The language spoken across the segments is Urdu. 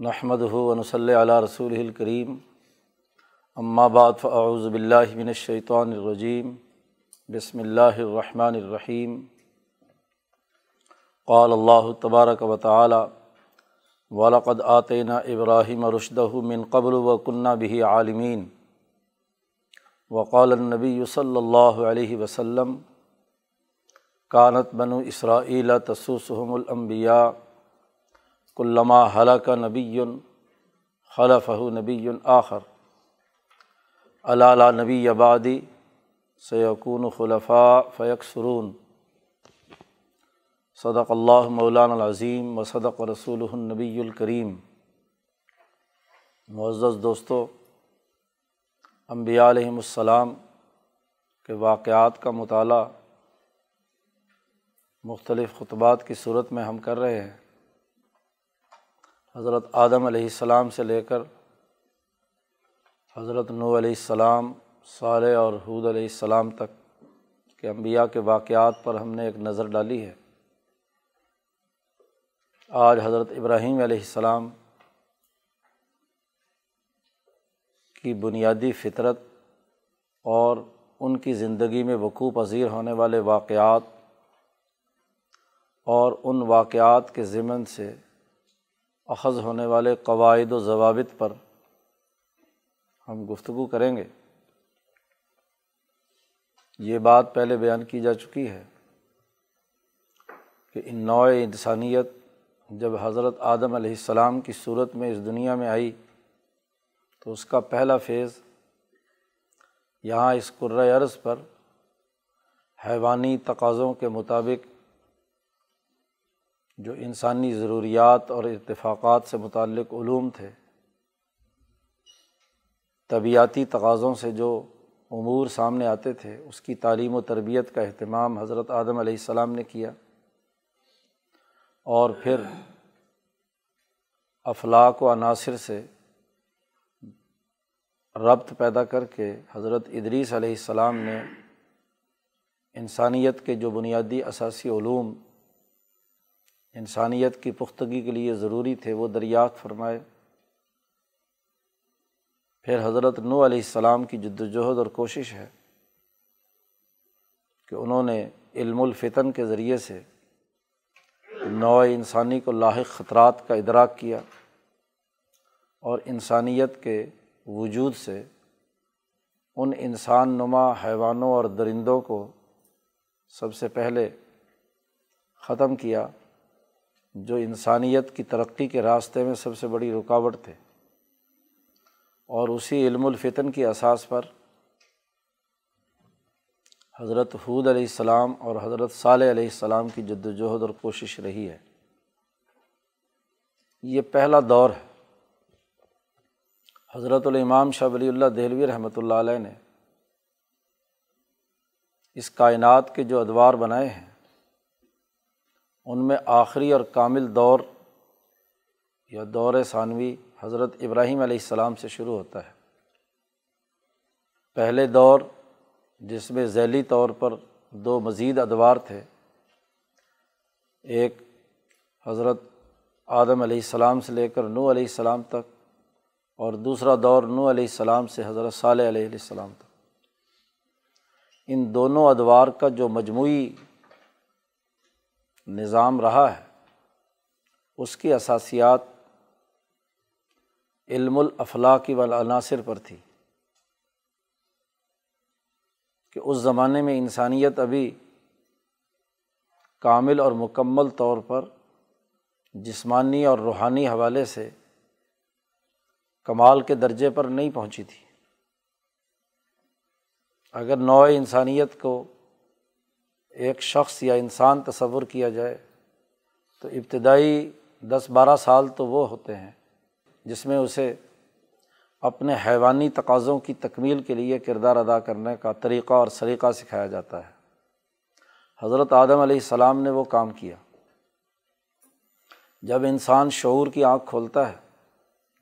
نحمد ونصل علیہ رسول الکریم بعد فاعوذ باللہ من الشیطان الرجیم بسم اللہ الرحمن الرحیم قال اللہ تبارک و تعالی ولقد آتینہ ابراہیم رشدہ من قبل و کنہ بہ عالمین وقال النبی صلی اللہ علیہ وسلم کانت بنو اسرائیل تسوسحم الانبیاء کلما حلق نبی خلف نبی آخر علالہ نبی آبادی سیقون خلفاء فیق سرون صدق اللہ مولان العظیم و صدق رسول النبی الکریم معزز دوستو، انبیاء علیہم السلام کے واقعات کا مطالعہ مختلف خطبات کی صورت میں ہم کر رہے ہیں۔ حضرت آدم علیہ السلام سے لے کر حضرت نو علیہ السلام، صالح اور حود علیہ السلام تک کے انبیاء کے واقعات پر ہم نے ایک نظر ڈالی ہے۔ آج حضرت ابراہیم علیہ السلام کی بنیادی فطرت اور ان کی زندگی میں وقوع پذیر ہونے والے واقعات اور ان واقعات کے ضمن سے اخذ ہونے والے قواعد و ضوابط پر ہم گفتگو کریں گے۔ یہ بات پہلے بیان کی جا چکی ہے کہ ان نوع انسانیت جب حضرت آدم علیہ السلام کی صورت میں اس دنیا میں آئی تو اس کا پہلا فیض یہاں اس عرض پر حیوانی تقاضوں کے مطابق جو انسانی ضروریات اور اتفاقات سے متعلق علوم تھے طبعیاتی تقاضوں سے جو امور سامنے آتے تھے، اس کی تعلیم و تربیت کا اہتمام حضرت آدم علیہ السلام نے کیا۔ اور پھر افلاق و عناصر سے ربط پیدا کر کے حضرت ادریس علیہ السلام نے انسانیت کے جو بنیادی اثاثی علوم انسانیت کی پختگی کے لیے ضروری تھے وہ دریافت فرمائے۔ پھر حضرت نو علیہ السلام کی جد وجہد اور کوشش ہے کہ انہوں نے علم الفتن کے ذریعے سے نو انسانی کو لاحق خطرات کا ادراک کیا اور انسانیت کے وجود سے ان انسان نما حیوانوں اور درندوں کو سب سے پہلے ختم کیا۔ جو انسانیت کی ترقی کے راستے میں سب سے بڑی رکاوٹ تھے۔ اور اسی علم الفتن کی اساس پر حضرت حود علیہ السلام اور حضرت صالح علیہ السلام کی جد وجہد اور کوشش رہی ہے۔ یہ پہلا دور ہے۔ حضرت الامام شاہ ولی اللہ دہلوی رحمۃ اللہ علیہ نے اس کائنات کے جو ادوار بنائے ہیں ان میں آخری اور کامل دور یا دور ثانوی حضرت ابراہیم علیہ السلام سے شروع ہوتا ہے۔ پہلے دور جس میں ذیلی طور پر دو مزید ادوار تھے۔ ایک حضرت آدم علیہ السلام سے لے کر نو علیہ السلام تک اور دوسرا دور نو علیہ السلام سے حضرت صالح علیہ السلام تک۔ ان دونوں ادوار کا جو مجموعی نظام رہا ہے، اس کی اثاسیات علم الافلاقی والعناصر پر تھی۔ کہ اس زمانے میں انسانیت ابھی کامل اور مکمل طور پر جسمانی اور روحانی حوالے سے کمال کے درجے پر نہیں پہنچی تھی۔ اگر نوع انسانیت کو ایک شخص یا انسان تصور کیا جائے تو ابتدائی دس بارہ سال تو وہ ہوتے ہیں جس میں اسے اپنے حیوانی تقاضوں کی تکمیل کے لیے کردار ادا کرنے کا طریقہ اور سلیقہ سکھایا جاتا ہے۔ حضرت آدم علیہ السلام نے وہ کام کیا۔ جب انسان شعور کی آنکھ کھولتا ہے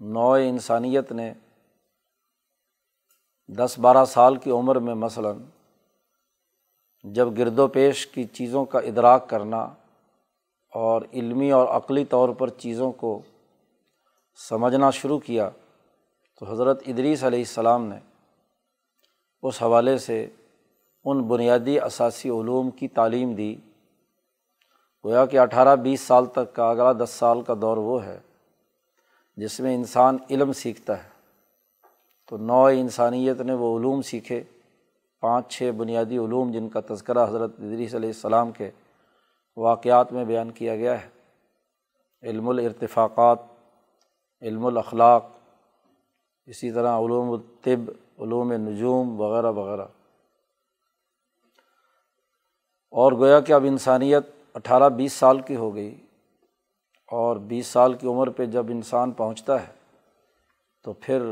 نوع انسانیت نے دس بارہ سال کی عمر میں مثلاً جب گرد و پیش کی چیزوں کا ادراک کرنا اور علمی اور عقلی طور پر چیزوں کو سمجھنا شروع کیا، تو حضرت ادریس علیہ السلام نے اس حوالے سے ان بنیادی اثاثی علوم کی تعلیم دی۔ گویا کہ اٹھارہ بیس سال تک کا اگلا دس سال کا دور وہ ہے جس میں انسان علم سیکھتا ہے۔ تو نو انسانیت نے وہ علوم سیکھے۔ پانچ چھ بنیادی علوم جن کا تذکرہ حضرت ادریس علیہ السلام کے واقعات میں بیان کیا گیا ہے۔ علم الارتفاقات، علم الاخلاق، اسی طرح علوم الطب، علوم نجوم وغیرہ وغیرہ۔ اور گویا کہ اب انسانیت اٹھارہ بیس سال کی ہو گئی اور بیس سال کی عمر پہ جب انسان پہنچتا ہے تو پھر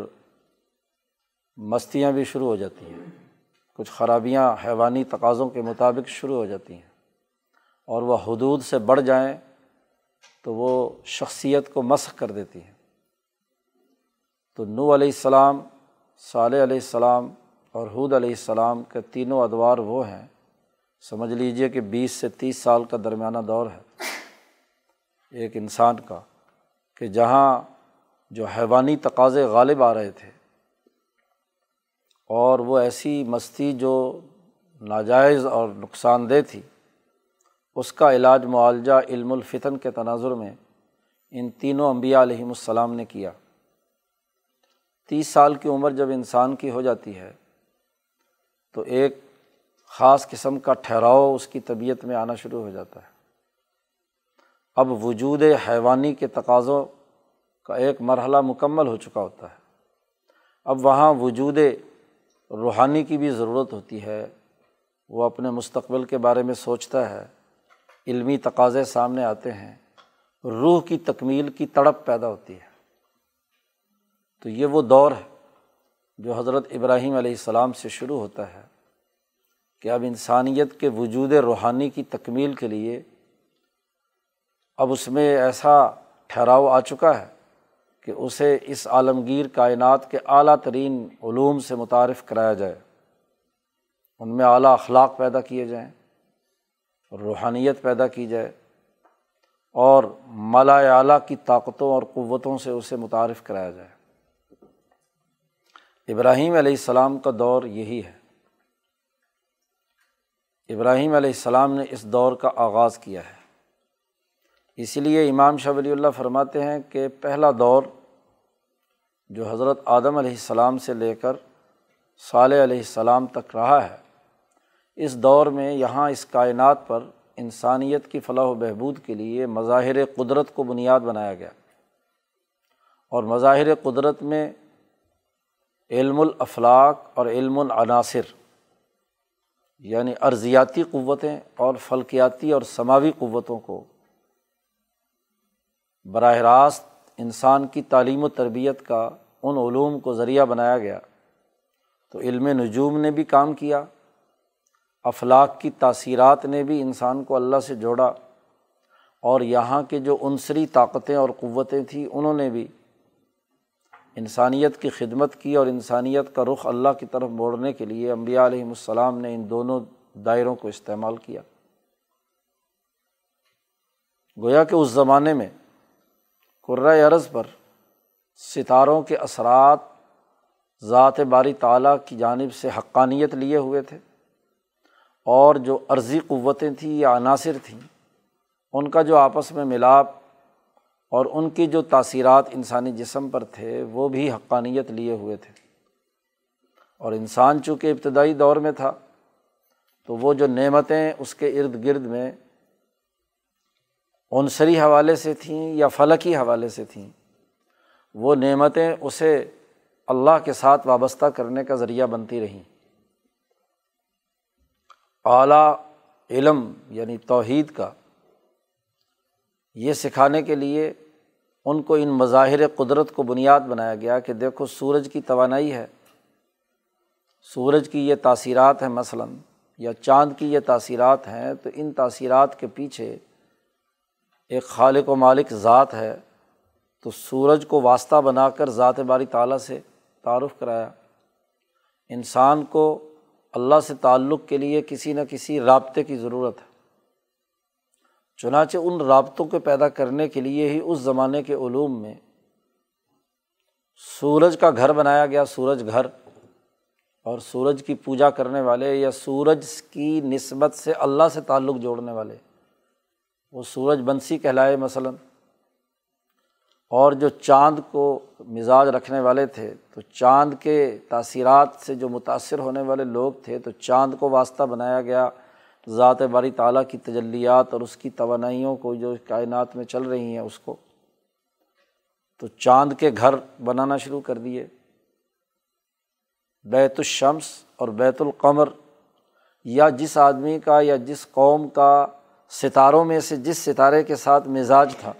مستیاں بھی شروع ہو جاتی ہیں۔ کچھ خرابیاں حیوانی تقاضوں کے مطابق شروع ہو جاتی ہیں اور وہ حدود سے بڑھ جائیں تو وہ شخصیت کو مسخ کر دیتی ہیں۔ تو نو علیہ السلام، صالح علیہ السلام اور حود علیہ السلام کے تینوں ادوار وہ ہیں۔ سمجھ لیجیے کہ بیس سے تیس سال کا درمیانہ دور ہے۔ ایک انسان کا کہ جہاں جو حیوانی تقاضے غالب آ رہے تھے اور وہ ایسی مستی جو ناجائز اور نقصان دہ تھی، اس کا علاج معالجہ علم الفتن کے تناظر میں ان تینوں انبیاء علیہم السلام نے کیا۔ تیس سال کی عمر جب انسان کی ہو جاتی ہے، تو ایک خاص قسم کا ٹھہراؤ اس کی طبیعت میں آنا شروع ہو جاتا ہے۔ اب وجود حیوانی کے تقاضوں کا ایک مرحلہ مکمل ہو چکا ہوتا ہے۔ اب وہاں وجود روحانی کی بھی ضرورت ہوتی ہے، وہ اپنے مستقبل کے بارے میں سوچتا ہے، علمی تقاضے سامنے آتے ہیں، روح کی تکمیل کی تڑپ پیدا ہوتی ہے۔ تو یہ وہ دور ہے جو حضرت ابراہیم علیہ السلام سے شروع ہوتا ہے کہ اب انسانیت کے وجود روحانی کی تکمیل کے لیے اب اس میں ایسا ٹھہراؤ آ چکا ہے۔ کہ اسے اس عالمگیر کائنات کے اعلیٰ ترین علوم سے متعارف کرایا جائے، ان میں اعلیٰ اخلاق پیدا کیے جائیں، روحانیت پیدا کی جائے، اور مالا اعلیٰ کی طاقتوں اور قوتوں سے اسے متعارف کرایا جائے۔ ابراہیم علیہ السلام کا دور یہی ہے۔ ابراہیم علیہ السلام نے اس دور کا آغاز کیا ہے۔ اسی لیے امام شاہ ولی اللہ فرماتے ہیں کہ پہلا دور جو حضرت آدم علیہ السلام سے لے کر صالح علیہ السلام تک رہا ہے، اس دور میں یہاں اس کائنات پر انسانیت کی فلاح و بہبود کے لیے مظاہر قدرت کو بنیاد بنایا گیا۔ اور مظاہر قدرت میں علم الافلاق اور علم العناصر یعنی ارضیاتی قوتیں اور فلکیاتی اور سماوی قوتوں کو براہ راست انسان کی تعلیم و تربیت کا ان علوم کو ذریعہ بنایا گیا۔ تو علم نجوم نے بھی کام کیا افلاق کی تاثیرات نے بھی انسان کو اللہ سے جوڑا۔ اور یہاں کے جو عنصری طاقتیں اور قوتیں تھیں، انہوں نے بھی انسانیت کی خدمت کی اور انسانیت کا رخ اللہ کی طرف موڑنے کے لیے امبیا علیہم السلام نے ان دونوں دائروں کو استعمال کیا۔ گویا کہ اس زمانے میں قرۂۂ عرض پر ستاروں کے اثرات ذات باری تعلیٰ کی جانب سے حقانیت لیے ہوئے تھے اور جو عرضی قوتیں تھیں یا عناصر تھیں، ان کا جو آپس میں ملاپ اور ان کی جو تاثیرات انسانی جسم پر تھے، وہ بھی حقانیت لیے ہوئے تھے۔ اور انسان چونکہ ابتدائی دور میں تھا، تو وہ جو نعمتیں اس کے ارد گرد میں عنصری حوالے سے تھیں یا فلکی حوالے سے تھیں، وہ نعمتیں اسے اللہ کے ساتھ وابستہ کرنے کا ذریعہ بنتی رہیں۔ اعلیٰ علم یعنی توحید کا یہ سکھانے کے لیے ان کو ان مظاہر قدرت کو بنیاد بنایا گیا کہ دیکھو سورج کی توانائی ہے۔ سورج کی یہ تاثیرات ہیں مثلاً یا چاند کی یہ تاثیرات ہیں تو ان تاثیرات کے پیچھے ایک خالق و مالک ذات ہے، تو سورج کو واسطہ بنا کر ذات باری تعالیٰ سے تعارف کرایا۔ انسان کو اللہ سے تعلق کے لیے کسی نہ کسی رابطے کی ضرورت ہے۔ چنانچہ ان رابطوں کو پیدا کرنے کے لیے ہی اس زمانے کے علوم میں سورج کا گھر بنایا گیا، سورج گھر۔ اور سورج کی پوجا کرنے والے یا سورج کی نسبت سے اللہ سے تعلق جوڑنے والے۔ وہ سورج بنسی کہلائے مثلاً۔ اور جو چاند کو مزاج رکھنے والے تھے، تو چاند کے تاثیرات سے جو متاثر ہونے والے لوگ تھے، تو چاند کو واسطہ بنایا گیا۔ ذات باری تعالیٰ کی تجلیات اور اس کی توانائیوں کو جو کائنات میں چل رہی ہیں، اس کو۔ تو چاند کے گھر بنانا شروع کر دیے۔ بیت الشمس اور بیت القمر، یا جس آدمی کا یا جس قوم کا ستاروں میں سے جس ستارے کے ساتھ مزاج تھا،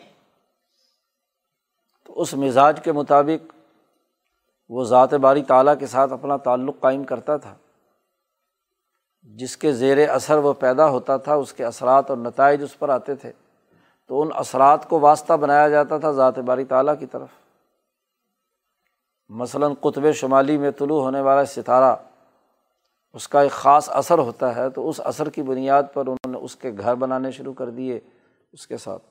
تو اس مزاج کے مطابق وہ ذات باری تعالیٰ کے ساتھ اپنا تعلق قائم کرتا تھا۔ جس کے زیر اثر وہ پیدا ہوتا تھا، اس کے اثرات اور نتائج اس پر آتے تھے۔ تو ان اثرات کو واسطہ بنایا جاتا تھا ذات باری تعالیٰ کی طرف۔ مثلاً قطب شمالی میں طلوع ہونے والا ستارہ اس کا ایک خاص اثر ہوتا ہے، تو اس اثر کی بنیاد پر انہوں نے اس کے گھر بنانے شروع کر دیے اس کے ساتھ۔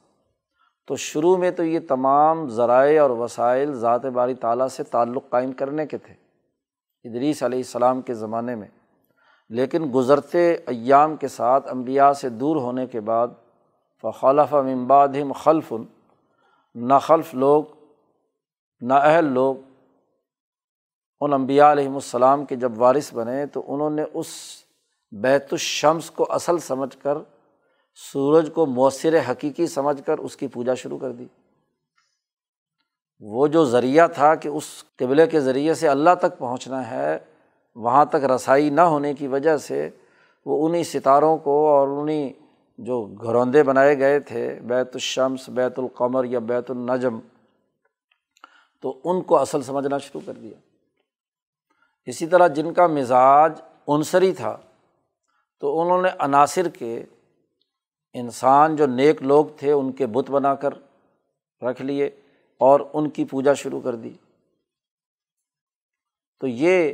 تو شروع میں تو یہ تمام ذرائع اور وسائل ذات باری تعالیٰ سے تعلق قائم کرنے کے تھے، ادریس علیہ السلام کے زمانے میں۔ لیکن گزرتے ایام کے ساتھ امبیا سے دور ہونے کے بعد، فخلف امباد خلف۔ نہ خلف لوگ، نہ اہل لوگ ان امبیا علیہم السلام کے جب وارث بنے تو انہوں نے اس بیت الشمس کو اصل سمجھ کر، سورج کو مؤثر حقیقی سمجھ کر اس کی پوجا شروع کر دی۔ وہ جو ذریعہ تھا کہ اس قبلے کے ذریعے سے اللہ تک پہنچنا ہے، وہاں تک رسائی نہ ہونے کی وجہ سے وہ انہیں ستاروں کو اور انہیں جو گھروندے بنائے گئے تھے، بیت الشمس، بیت القمر یا بیت النجم، تو ان کو اصل سمجھنا شروع کر دیا۔ اسی طرح جن کا مزاج عنصری تھا، تو انہوں نے عناصر کے انسان جو نیک لوگ تھے، ان کے بت بنا کر رکھ لیے اور ان کی پوجا شروع کر دی۔ تو یہ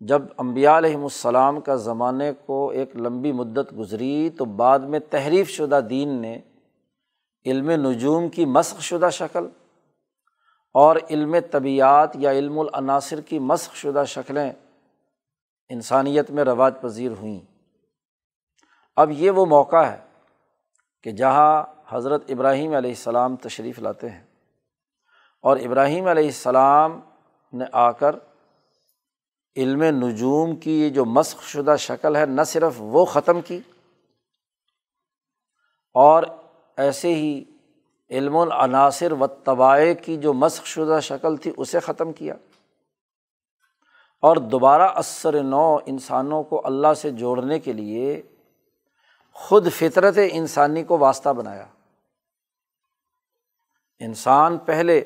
جب امبیا علیہم السلام کا زمانے کو ایک لمبی مدت گزری، تو بعد میں تحریف شدہ دین نے علم نجوم کی مسق شدہ شکل اور علم طبیعت یا علم العناصر کی مسق شدہ شکلیں انسانیت میں رواج پذیر ہوئیں۔ اب یہ وہ موقع ہے کہ جہاں حضرت ابراہیم علیہ السلام تشریف لاتے ہیں اور ابراہیم علیہ السلام نے آ کر علم نجوم کی یہ جو مسق شدہ شکل ہے، نہ صرف وہ ختم کی اور ایسے ہی علم العناصر و طبائع کی جو مسق شدہ شکل تھی، اسے ختم کیا۔ اور دوبارہ اثر نو انسانوں کو اللہ سے جوڑنے کے لیے خود فطرت انسانی کو واسطہ بنایا۔ انسان پہلے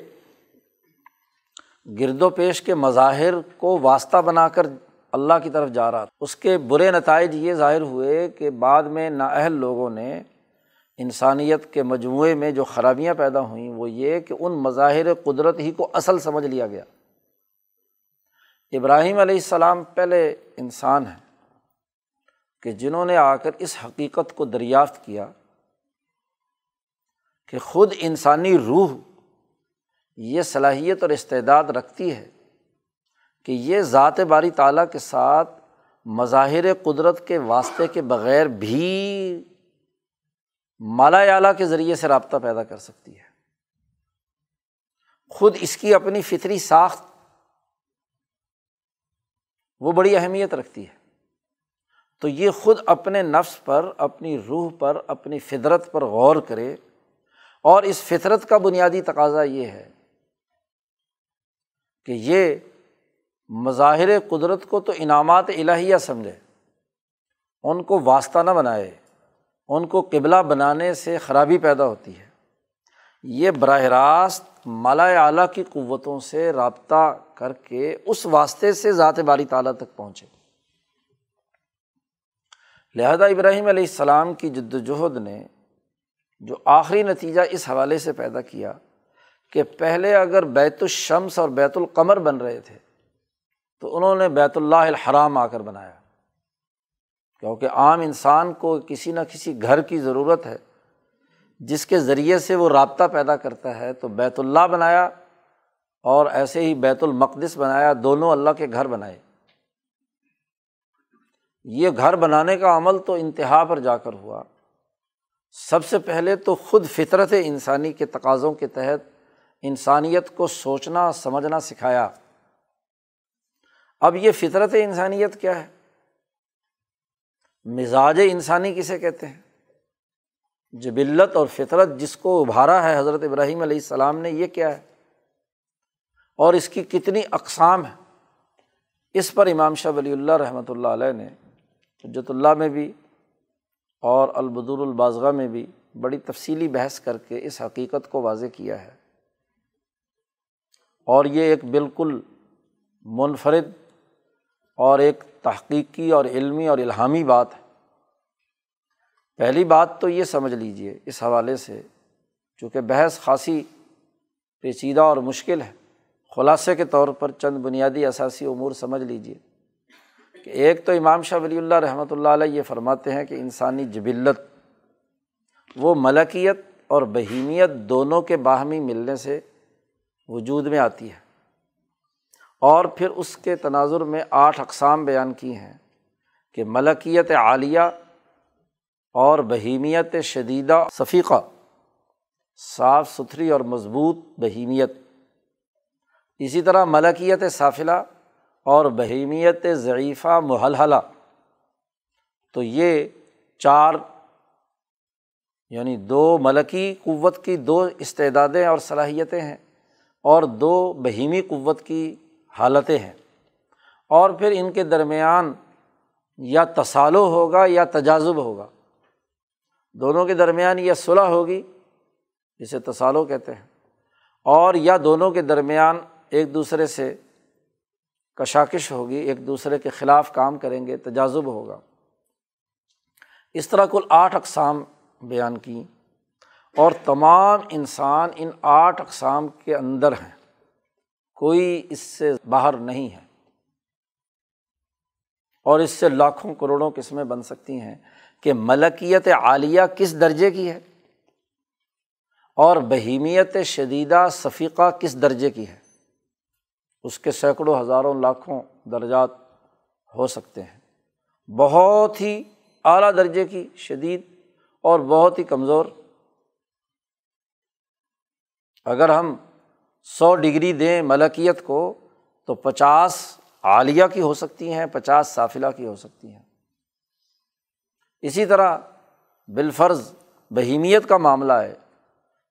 گرد و پیش کے مظاہر کو واسطہ بنا کر اللہ کی طرف جا رہا تھا۔ اس کے برے نتائج یہ ظاہر ہوئے کہ بعد میں نااہل لوگوں نے انسانیت کے مجموعے میں جو خرابیاں پیدا ہوئیں وہ یہ کہ ان مظاہر قدرت ہی کو اصل سمجھ لیا گیا۔ ابراہیم علیہ السلام پہلے انسان ہیں کہ جنہوں نے آ کر اس حقیقت کو دریافت کیا کہ خود انسانی روح یہ صلاحیت اور استعداد رکھتی ہے کہ یہ ذات باری تعالیٰ کے ساتھ مظاہر قدرت کے واسطے کے بغیر بھی مالا اعلیٰ کے ذریعے سے رابطہ پیدا کر سکتی ہے۔ خود اس کی اپنی فطری ساخت وہ بڑی اہمیت رکھتی ہے۔ تو یہ خود اپنے نفس پر، اپنی روح پر، اپنی فطرت پر غور کرے۔ اور اس فطرت کا بنیادی تقاضا یہ ہے کہ یہ مظاہر قدرت کو تو انعامات الہیہ سمجھے، ان کو واسطہ نہ بنائے۔ ان کو قبلہ بنانے سے خرابی پیدا ہوتی ہے۔ یہ براہ راست مالا اعلیٰ کی قوتوں سے رابطہ کر کے اس واسطے سے ذات باری تعالیٰ تک پہنچے۔ لہٰذا ابراہیم علیہ السلام کی جد وجہد نے جو آخری نتیجہ اس حوالے سے پیدا کیا کہ پہلے اگر بیت الشمس اور بیت القمر بن رہے تھے تو انہوں نے بیت اللہ الحرام آ کر بنایا۔ کیونکہ عام انسان کو کسی نہ کسی گھر کی ضرورت ہے، جس کے ذریعے سے وہ رابطہ پیدا کرتا ہے، تو بیت اللہ بنایا اور ایسے ہی بیت المقدس بنایا، دونوں اللہ کے گھر بنائے۔ یہ گھر بنانے کا عمل تو انتہا پر جا کر ہوا۔ سب سے پہلے تو خود فطرت انسانی کے تقاضوں کے تحت انسانیت کو سوچنا، سمجھنا، سکھایا۔ اب یہ فطرت انسانیت کیا ہے؟ مزاج انسانی کسے کہتے ہیں؟ جبلت اور فطرت جس کو ابھارا ہے حضرت ابراہیم علیہ السلام نے، یہ کیا ہے؟ اور اس کی کتنی اقسام ہے اس پر امام شاہ ولی اللہ رحمۃ اللہ علیہ نے، حجت اللہ میں بھی اور البدر الباضغ میں بھی بڑی تفصیلی بحث کر کے اس حقیقت کو واضح کیا ہے۔ اور یہ ایک بالکل منفرد اور ایک تحقیقی اور علمی اور الہامی بات ہے۔ پہلی بات تو یہ سمجھ لیجیے اس حوالے سے، چونکہ بحث خاصی پیچیدہ اور مشکل ہے۔ خلاصے کے طور پر چند بنیادی اثاثی امور سمجھ لیجیے کہ ایک تو امام شاہ ولی اللہ رحمۃ اللہ علیہ یہ فرماتے ہیں کہ انسانی جبلت، وہ ملکیت اور بہیمیت دونوں کے باہمی ملنے سے وجود میں آتی ہے۔ اور پھر اس کے تناظر میں آٹھ اقسام بیان کی ہیں کہ ملکیت عالیہ اور بہیمیت شدیدہ صفیقہ، صاف ستھری اور مضبوط بہیمیت۔ اسی طرح ملکیت صافلہ اور بہیمیت ضعیفہ محلحلہ تو یہ چار یعنی دو ملکی قوت کی دو استعدادیں اور صلاحیتیں ہیں اور دو بہیمی قوت کی حالتیں ہیں۔ اور پھر ان کے درمیان یا تصالو ہوگا یا تجازب ہوگا۔ دونوں کے درمیان یا صلح ہوگی، جسے تصالو کہتے ہیں، اور یا دونوں کے درمیان ایک دوسرے سے کشاکش ہوگی، ایک دوسرے کے خلاف کام کریں گے تجازب ہوگا۔ اس طرح کل آٹھ اقسام بیان کی اور تمام انسان ان آٹھ اقسام کے اندر ہیں۔ کوئی اس سے باہر نہیں ہے اور اس سے لاکھوں کروڑوں قسمیں بن سکتی ہیں کہ ملکیت عالیہ کس درجے کی ہے اور بہیمیت شدیدہ صفیقہ کس درجے کی ہے اس کے سینکڑوں ہزاروں لاکھوں درجات ہو سکتے ہیں بہت ہی اعلیٰ درجے کی شدید اور بہت ہی کمزور اگر ہم سو ڈگری دیں ملکیت کو، تو پچاس عالیہ کی ہو سکتی ہیں، پچاس صافلہ کی ہو سکتی ہیں۔ اسی طرح بالفرض بہیمیت کا معاملہ ہے،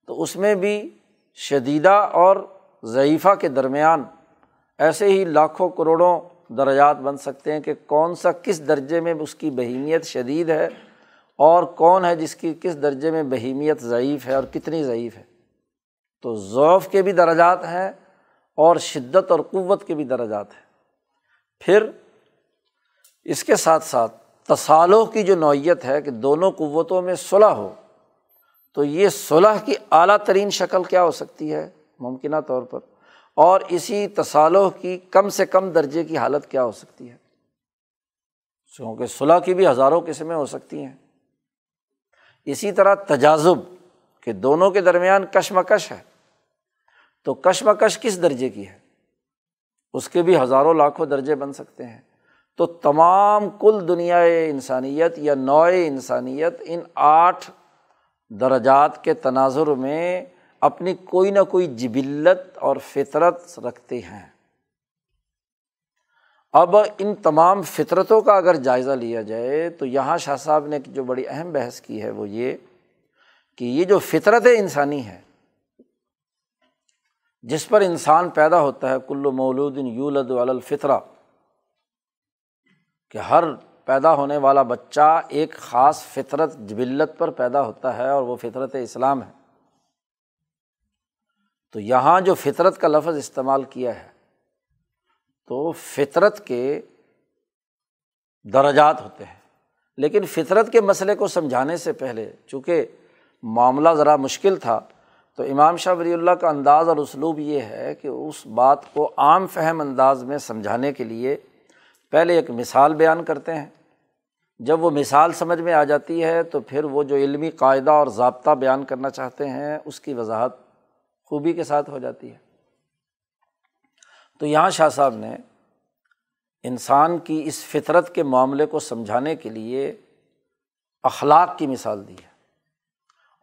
تو اس میں بھی شدیدہ اور ضعیفہ کے درمیان ایسے ہی لاکھوں کروڑوں درجات بن سکتے ہیں کہ کون سا کس درجے میں اس کی بہیمیت شدید ہے اور کون ہے جس کی کس درجے میں بہیمیت ضعیف ہے اور کتنی ضعیف ہے۔ تو ضعف کے بھی درجات ہیں اور شدت اور قوت کے بھی درجات ہیں۔ پھر اس کے ساتھ ساتھ تصالح کی جو نوعیت ہے کہ دونوں قوتوں میں صلح ہو، تو یہ صلح کی اعلیٰ ترین شکل کیا ہو سکتی ہے؟ ممکنہ طور پر۔ اور اسی تصالح کی کم سے کم درجے کی حالت کیا ہو سکتی ہے؟ کیونکہ صلاح کی بھی ہزاروں قسمیں ہو سکتی ہیں۔ اسی طرح تجازب کہ دونوں کے درمیان کشمکش ہے۔ تو کشمکش کس درجے کی ہے؟ اس کے بھی ہزاروں لاکھوں درجے بن سکتے ہیں۔ تو تمام کل دنیا انسانیت یا نوع انسانیت ان آٹھ درجات کے تناظر میں اپنی کوئی نہ کوئی جبلت اور فطرت رکھتے ہیں۔ اب ان تمام فطرتوں کا اگر جائزہ لیا جائے تو یہاں شاہ صاحب نے جو بڑی اہم بحث کی ہے وہ یہ کہ یہ جو فطرت انسانی ہے جس پر انسان پیدا ہوتا ہے کلو مولود یولد الفطرہ، کہ ہر پیدا ہونے والا بچہ ایک خاص فطرت، جبلت پر پیدا ہوتا ہے اور وہ فطرت اسلام ہے۔ تو یہاں جو فطرت کا لفظ استعمال کیا ہے، تو فطرت کے درجات ہوتے ہیں۔ لیکن فطرت کے مسئلے کو سمجھانے سے پہلے، چونکہ معاملہ ذرا مشکل تھا تو امام شاہ ولی اللہ کا انداز اور اسلوب یہ ہے کہ اس بات کو عام فہم انداز میں سمجھانے کے لیے پہلے ایک مثال بیان کرتے ہیں۔ جب وہ مثال سمجھ میں آ جاتی ہے تو پھر وہ جو علمی قاعدہ اور ضابطہ بیان کرنا چاہتے ہیں، اس کی وضاحت خوبی کے ساتھ ہو جاتی ہے۔ تو یہاں شاہ صاحب نے انسان کی اس فطرت کے معاملے کو سمجھانے کے لیے اخلاق کی مثال دی ہے۔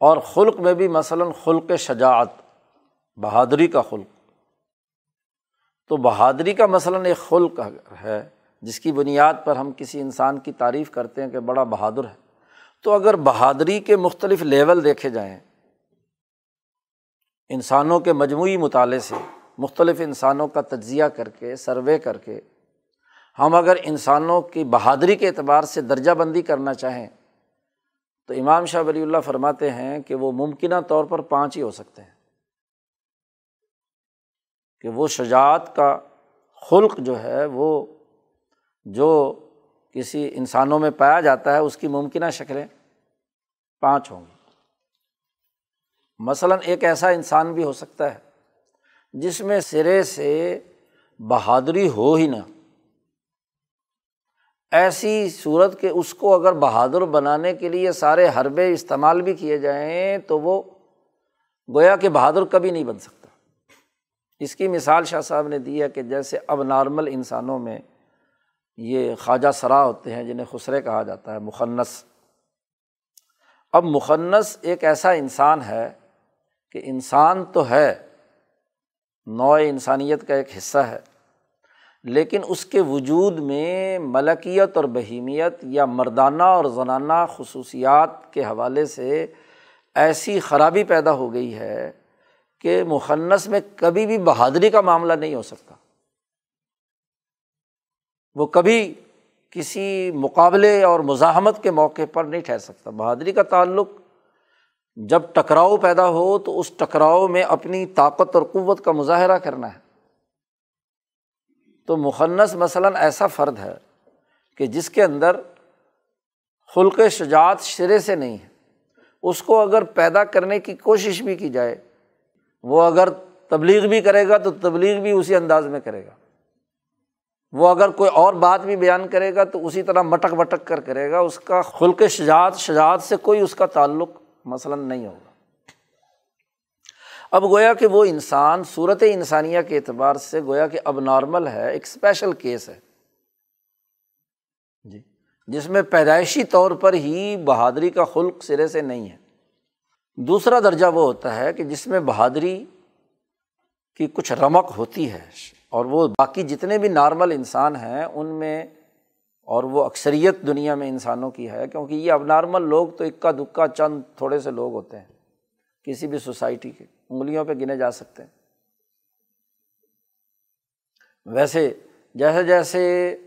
اور خلق میں بھی مثلاً خلق شجاعت، بہادری کا خلق۔ تو بہادری کا مثلاً ایک خلق ہے، جس کی بنیاد پر ہم کسی انسان کی تعریف کرتے ہیں کہ بڑا بہادر ہے۔ تو اگر بہادری کے مختلف لیول دیکھے جائیں، انسانوں کے مجموعی مطالعے سے، مختلف انسانوں کا تجزیہ کر کے، سروے کر کے، ہم اگر انسانوں کی بہادری کے اعتبار سے درجہ بندی کرنا چاہیں تو امام شاہ ولی اللہ فرماتے ہیں کہ وہ ممکنہ طور پر پانچ ہی ہو سکتے ہیں۔ کہ وہ شجاعت کا خلق جو ہے وہ جو کسی انسانوں میں پایا جاتا ہے، اس کی ممکنہ شکلیں پانچ ہوں گی۔ مثلاً ایک ایسا انسان بھی ہو سکتا ہے جس میں سرے سے بہادری ہو ہی نہ۔ ایسی صورت کہ اس کو اگر بہادر بنانے کے لیے سارے حربے استعمال بھی کیے جائیں تو وہ گویا کہ بہادر کبھی نہیں بن سکتا۔ اس کی مثال شاہ صاحب نے دی ہے کہ جیسے اب نارمل انسانوں میں یہ خواجہ سرا ہوتے ہیں جنہیں خسرے کہا جاتا ہے مخنص اب مخنص ایک ایسا انسان ہے کہ انسان تو ہے، نوع انسانیت کا ایک حصہ ہے۔ لیکن اس کے وجود میں ملکیت اور بہیمیت یا مردانہ اور زنانہ خصوصیات کے حوالے سے ایسی خرابی پیدا ہو گئی ہے کہ مخنص میں کبھی بھی بہادری کا معاملہ نہیں ہو سکتا۔ وہ کبھی کسی مقابلے اور مزاحمت کے موقع پر نہیں ٹھہر سکتا۔ بہادری کا تعلق جب ٹکراؤ پیدا ہو تو اس ٹکراؤ میں اپنی طاقت اور قوت کا مظاہرہ کرنا ہے۔ تو مخنص مثلاً ایسا فرد ہے کہ جس کے اندر خلق شجاعت شرے سے نہیں ہے۔ اس کو اگر پیدا کرنے کی کوشش بھی کی جائے، وہ اگر تبلیغ بھی کرے گا تو تبلیغ بھی اسی انداز میں کرے گا۔ وہ اگر کوئی اور بات بھی بیان کرے گا تو اسی طرح مٹک مٹک کر کرے گا۔ اس کا خلق شجاعت شجاعت سے کوئی اس کا تعلق مثلاً نہیں ہوگا۔ اب گویا کہ وہ انسان صورت انسانیہ کے اعتبار سے گویا کہ اب نارمل ہے، ایک اسپیشل کیس ہے۔ جی۔ جس میں پیدائشی طور پر ہی بہادری کا خلق سرے سے نہیں ہے۔ دوسرا درجہ وہ ہوتا ہے کہ جس میں بہادری کی کچھ رمق ہوتی ہے اور وہ باقی جتنے بھی نارمل انسان ہیں، ان میں اور وہ اکثریت دنیا میں انسانوں کی ہے، کیونکہ یہ اب نارمل لوگ تو اکا دکا چند تھوڑے سے لوگ ہوتے ہیں۔ کسی بھی سوسائٹی کے انگلیوں پہ گنے جا سکتے ہیں۔ ویسے جیسے جیسے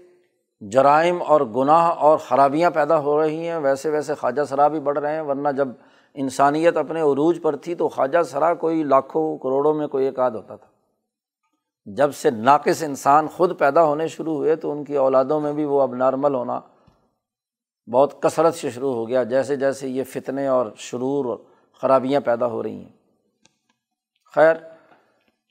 جرائم اور گناہ اور خرابیاں پیدا ہو رہی ہیں، ویسے ویسے خواجہ سرا بھی بڑھ رہے ہیں، ورنہ جب انسانیت اپنے عروج پر تھی تو خواجہ سرا کوئی لاکھوں کروڑوں میں کوئی ایک آدھ ہوتا تھا۔ جب سے ناقص انسان خود پیدا ہونے شروع ہوئے تو ان کی اولادوں میں بھی وہ اب نارمل ہونا بہت کثرت سے شروع ہو گیا۔ جیسے جیسے یہ فتنے اور شرور اور خرابیاں پیدا ہو رہی ہیں۔ خیر،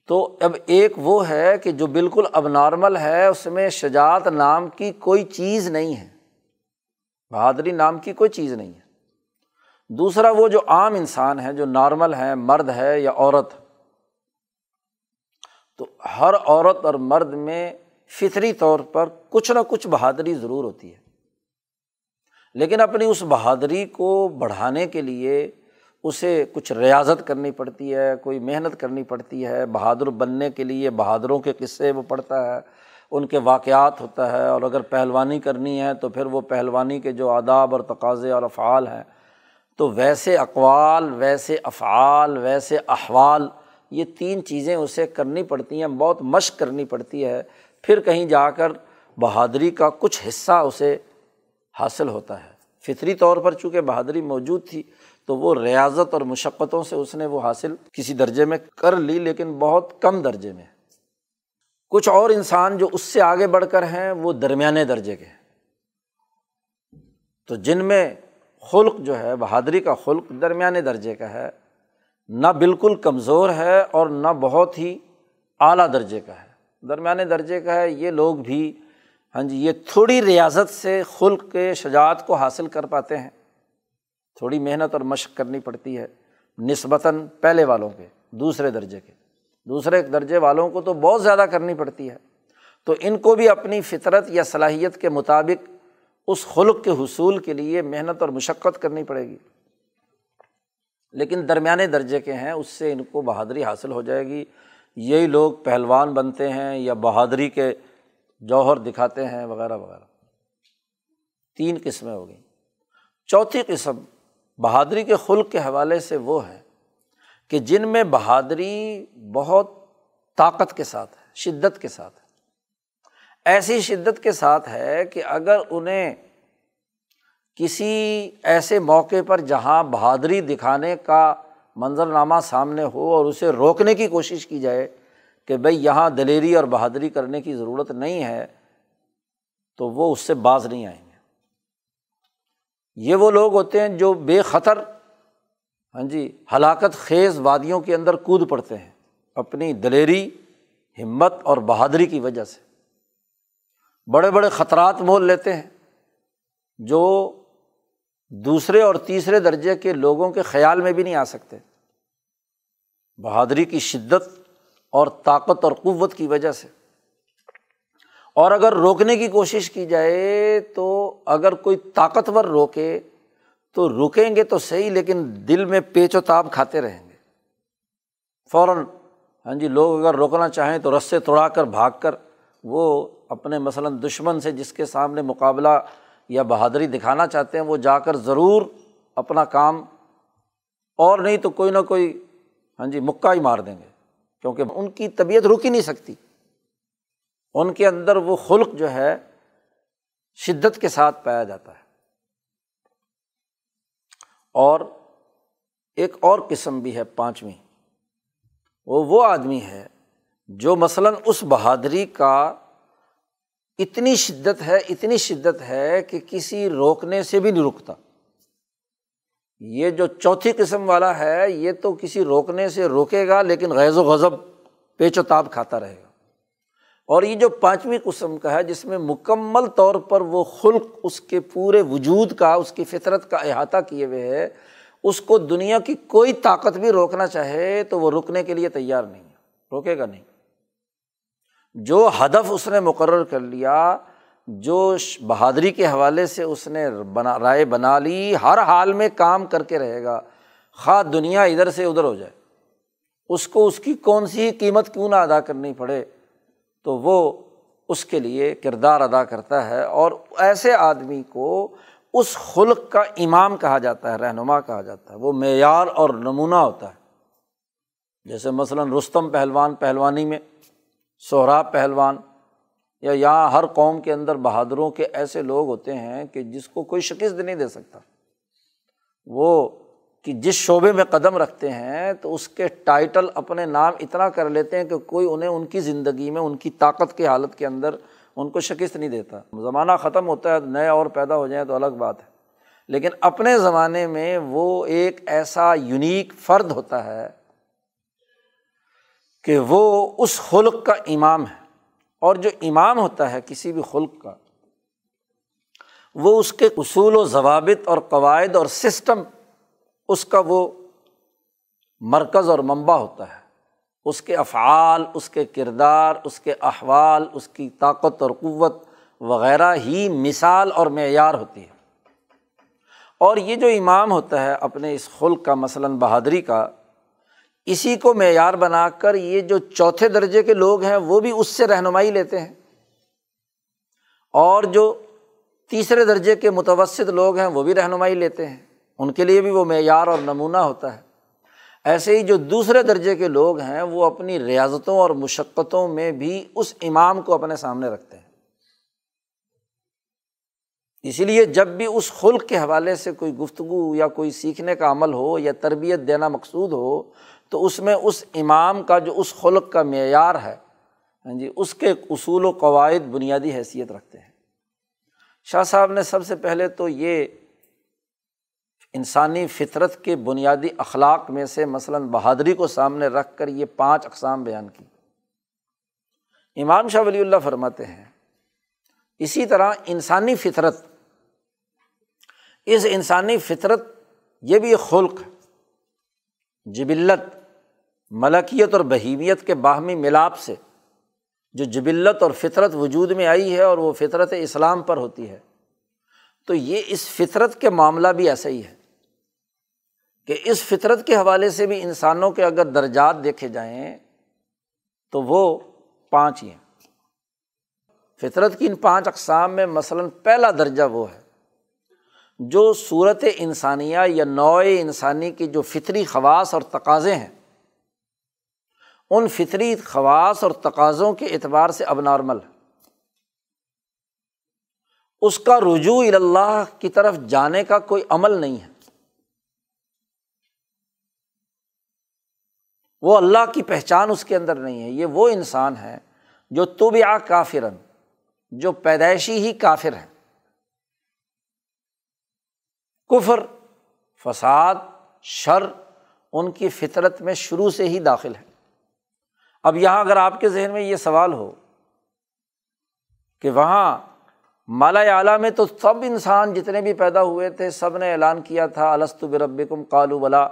تو اب ایک وہ ہے کہ جو بالکل اب نارمل ہے، اس میں شجاعت نام کی کوئی چیز نہیں ہے۔ بہادری نام کی کوئی چیز نہیں ہے۔ دوسرا، وہ جو عام انسان ہے، جو نارمل ہے، مرد ہے یا عورت، تو ہر عورت اور مرد میں فطری طور پر کچھ نہ کچھ بہادری ضرور ہوتی ہے۔ لیکن اپنی اس بہادری کو بڑھانے کے لیے اسے کچھ ریاضت کرنی پڑتی ہے، کوئی محنت کرنی پڑتی ہے، بہادر بننے کے لیے بہادروں کے قصے وہ پڑھتا ہے، ان کے واقعات ہوتا ہے اور اگر پہلوانی کرنی ہے تو پھر وہ پہلوانی کے جو آداب اور تقاضے اور افعال ہیں، تو ویسے اقوال، ویسے افعال، ویسے احوال، یہ تین چیزیں اسے کرنی پڑتی ہیں، بہت مشق کرنی پڑتی ہے، پھر کہیں جا کر بہادری کا کچھ حصہ اسے حاصل ہوتا ہے۔ فطری طور پر چونکہ بہادری موجود تھی تو وہ ریاضت اور مشقتوں سے اس نے وہ حاصل کسی درجے میں کر لی، لیکن بہت کم درجے میں۔ کچھ اور انسان جو اس سے آگے بڑھ کر ہیں، وہ درمیانے درجے کے ہیں۔ تو جن میں خلق جو ہے، بہادری کا خلق درمیانے درجے کا ہے، نہ بالکل کمزور ہے اور نہ بہت ہی اعلیٰ درجے کا ہے۔ درمیانے درجے کا ہے، یہ لوگ بھی ہاں جی یہ تھوڑی ریاضت سے خلق کے شجاعت کو حاصل کر پاتے ہیں۔ تھوڑی محنت اور مشق کرنی پڑتی ہے نسبتاً پہلے والوں کے، دوسرے درجے کے۔ دوسرے درجے والوں کو تو بہت زیادہ کرنی پڑتی ہے۔ تو ان کو بھی اپنی فطرت یا صلاحیت کے مطابق اس خلق کے حصول کے لیے محنت اور مشقت کرنی پڑے گی۔ لیکن درمیانے درجے کے ہیں، اس سے ان کو بہادری حاصل ہو جائے گی۔ یہی لوگ پہلوان بنتے ہیں یا بہادری کے جوہر دکھاتے ہیں، وغیرہ وغیرہ۔ تین قسمیں ہو گئیں۔ چوتھی قسم بہادری کے خلق کے حوالے سے وہ ہے کہ جن میں بہادری بہت طاقت کے ساتھ ہے، شدت کے ساتھ ہے۔ ایسی شدت کے ساتھ ہے کہ اگر انہیں کسی ایسے موقع پر جہاں بہادری دکھانے کا منظرنامہ سامنے ہو اور اسے روکنے کی کوشش کی جائے کہ بھائی یہاں دلیری اور بہادری کرنے کی ضرورت نہیں ہے، تو وہ اس سے باز نہیں آئیں۔ گے یہ وہ لوگ ہوتے ہیں جو بے خطر ہاں جی ہلاکت خیز وادیوں کے اندر کود پڑتے ہیں، اپنی دلیری، ہمت اور بہادری کی وجہ سے۔ بڑے بڑے خطرات مول لیتے ہیں، جو دوسرے اور تیسرے درجے کے لوگوں کے خیال میں بھی نہیں آ سکتے۔ بہادری کی شدت اور طاقت اور قوت کی وجہ سے۔ اور اگر روکنے کی کوشش کی جائے تو اگر کوئی طاقتور روکے تو رکیں گے تو صحیح، لیکن دل میں پیچ و تاب کھاتے رہیں گے۔ فوراً ہاں جی لوگ اگر روکنا چاہیں تو رسے توڑا کر، بھاگ کر، وہ اپنے مثلاً دشمن سے جس کے سامنے مقابلہ یا بہادری دکھانا چاہتے ہیں، وہ جا کر ضرور اپنا کام اور نہیں تو کوئی نہ کوئی ہاں جی مکہ ہی مار دیں گے۔ کیونکہ ان کی طبیعت رک ہی نہیں سکتی۔ ان کے اندر وہ خلق جو ہے شدت کے ساتھ پایا جاتا ہے۔ اور ایک اور قسم بھی ہے پانچویں۔ وہ وہ آدمی ہے جو مثلاً اس بہادری کا اتنی شدت ہے، اتنی شدت ہے کہ کسی روکنے سے بھی نہیں رکتا یہ جو چوتھی قسم والا ہے، یہ تو کسی روکنے سے روکے گا لیکن غیض و غضب پیچ و تاب کھاتا رہے گا۔ اور یہ جو پانچویں قسم کا ہے، جس میں مکمل طور پر وہ خلق اس کے پورے وجود کا، اس کی فطرت کا احاطہ کیے ہوئے ہے، اس کو دنیا کی کوئی طاقت بھی روکنا چاہے تو وہ رکنے کے لیے تیار نہیں روکے گا نہیں۔ جو ہدف اس نے مقرر کر لیا، جو بہادری کے حوالے سے اس نے بنا، رائے بنا لی، ہر حال میں کام کر کے رہے گا۔ خواہ دنیا ادھر سے ادھر ہو جائے۔ اس کو اس کی کون سی قیمت کیوں نہ ادا کرنی پڑے؟ تو وہ اس کے لیے کردار ادا کرتا ہے اور ایسے آدمی کو اس خلق کا امام کہا جاتا ہے، رہنما کہا جاتا ہے۔ وہ معیار اور نمونہ ہوتا ہے۔ جیسے مثلاً رستم پہلوان پہلوانی میں، سہراب پہلوان، یا یہاں ہر قوم کے اندر بہادروں کے ایسے لوگ ہوتے ہیں کہ جس کو کوئی شکست نہیں دے سکتا۔ وہ کہ جس شعبے میں قدم رکھتے ہیں تو اس کے ٹائٹل اپنے نام اتنا کر لیتے ہیں کہ کوئی انہیں ان کی زندگی میں، ان کی طاقت کی حالت کے اندر ان کو شکست نہیں دیتا۔ زمانہ ختم ہوتا ہے، نئے اور پیدا ہو جائیں تو الگ بات ہے۔ لیکن اپنے زمانے میں وہ ایک ایسا یونیک فرد ہوتا ہے کہ وہ اس خلق کا امام ہے۔ اور جو امام ہوتا ہے کسی بھی خلق کا، وہ اس کے اصول و ضوابط اور قواعد اور سسٹم اس کا وہ مرکز اور منبع ہوتا ہے۔ اس کے افعال، اس کے کردار، اس کے احوال، اس کی طاقت اور قوت وغیرہ ہی مثال اور معیار ہوتی ہے۔ اور یہ جو امام ہوتا ہے اپنے اس خلق کا، مثلاً بہادری کا، اسی کو معیار بنا کر یہ جو چوتھے درجے کے لوگ ہیں وہ بھی اس سے رہنمائی لیتے ہیں۔ اور جو تیسرے درجے کے متوسط لوگ ہیں وہ بھی رہنمائی لیتے ہیں۔ ان کے لیے بھی وہ معیار اور نمونہ ہوتا ہے۔ ایسے ہی جو دوسرے درجے کے لوگ ہیں، وہ اپنی ریاضتوں اور مشقتوں میں بھی اس امام کو اپنے سامنے رکھتے ہیں۔ اسی لیے جب بھی اس خلق کے حوالے سے کوئی گفتگو یا کوئی سیکھنے کا عمل ہو یا تربیت دینا مقصود ہو، تو اس میں اس امام کا جو اس خلق کا معیار ہے ہاں جی اس کے اصول و قواعد بنیادی حیثیت رکھتے ہیں۔ شاہ صاحب نے سب سے پہلے تو یہ انسانی فطرت کے بنیادی اخلاق میں سے مثلاً بہادری کو سامنے رکھ کر یہ پانچ اقسام بیان کی۔ امام شاہ ولی اللہ فرماتے ہیں، اسی طرح انسانی فطرت، اس انسانی فطرت یہ بھی خلق ہے، جبلت، ملکیت اور بہیمیت کے باہمی ملاپ سے، جو جبلت اور فطرت وجود میں آئی ہے اور وہ فطرت اسلام پر ہوتی ہے۔ تو یہ اس فطرت کے معاملہ بھی ایسا ہی ہے۔ کہ اس فطرت کے حوالے سے بھی انسانوں کے اگر درجات دیکھے جائیں تو وہ پانچ ہی ہیں۔ فطرت کی ان پانچ اقسام میں مثلاً پہلا درجہ وہ ہے جو صورت انسانیہ یا نوع انسانی کی جو فطری خواص اور تقاضے ہیں۔ ان فطری خواص اور تقاضوں کے اعتبار سے اب نارمل ہے۔ اس کا رجوع اللہ کی طرف جانے کا کوئی عمل نہیں ہے۔ وہ اللہ کی پہچان اس کے اندر نہیں ہے، یہ وہ انسان ہے جو طب یا کافرن جو پیدائشی ہی کافر ہے۔ کفر، فساد، شر ان کی فطرت میں شروع سے ہی داخل ہے۔ اب یہاں اگر آپ کے ذہن میں یہ سوال ہو کہ وہاں مالا اعلیٰ میں تو سب انسان جتنے بھی پیدا ہوئے تھے، سب نے اعلان کیا تھا السط برب کم کالو بلا۔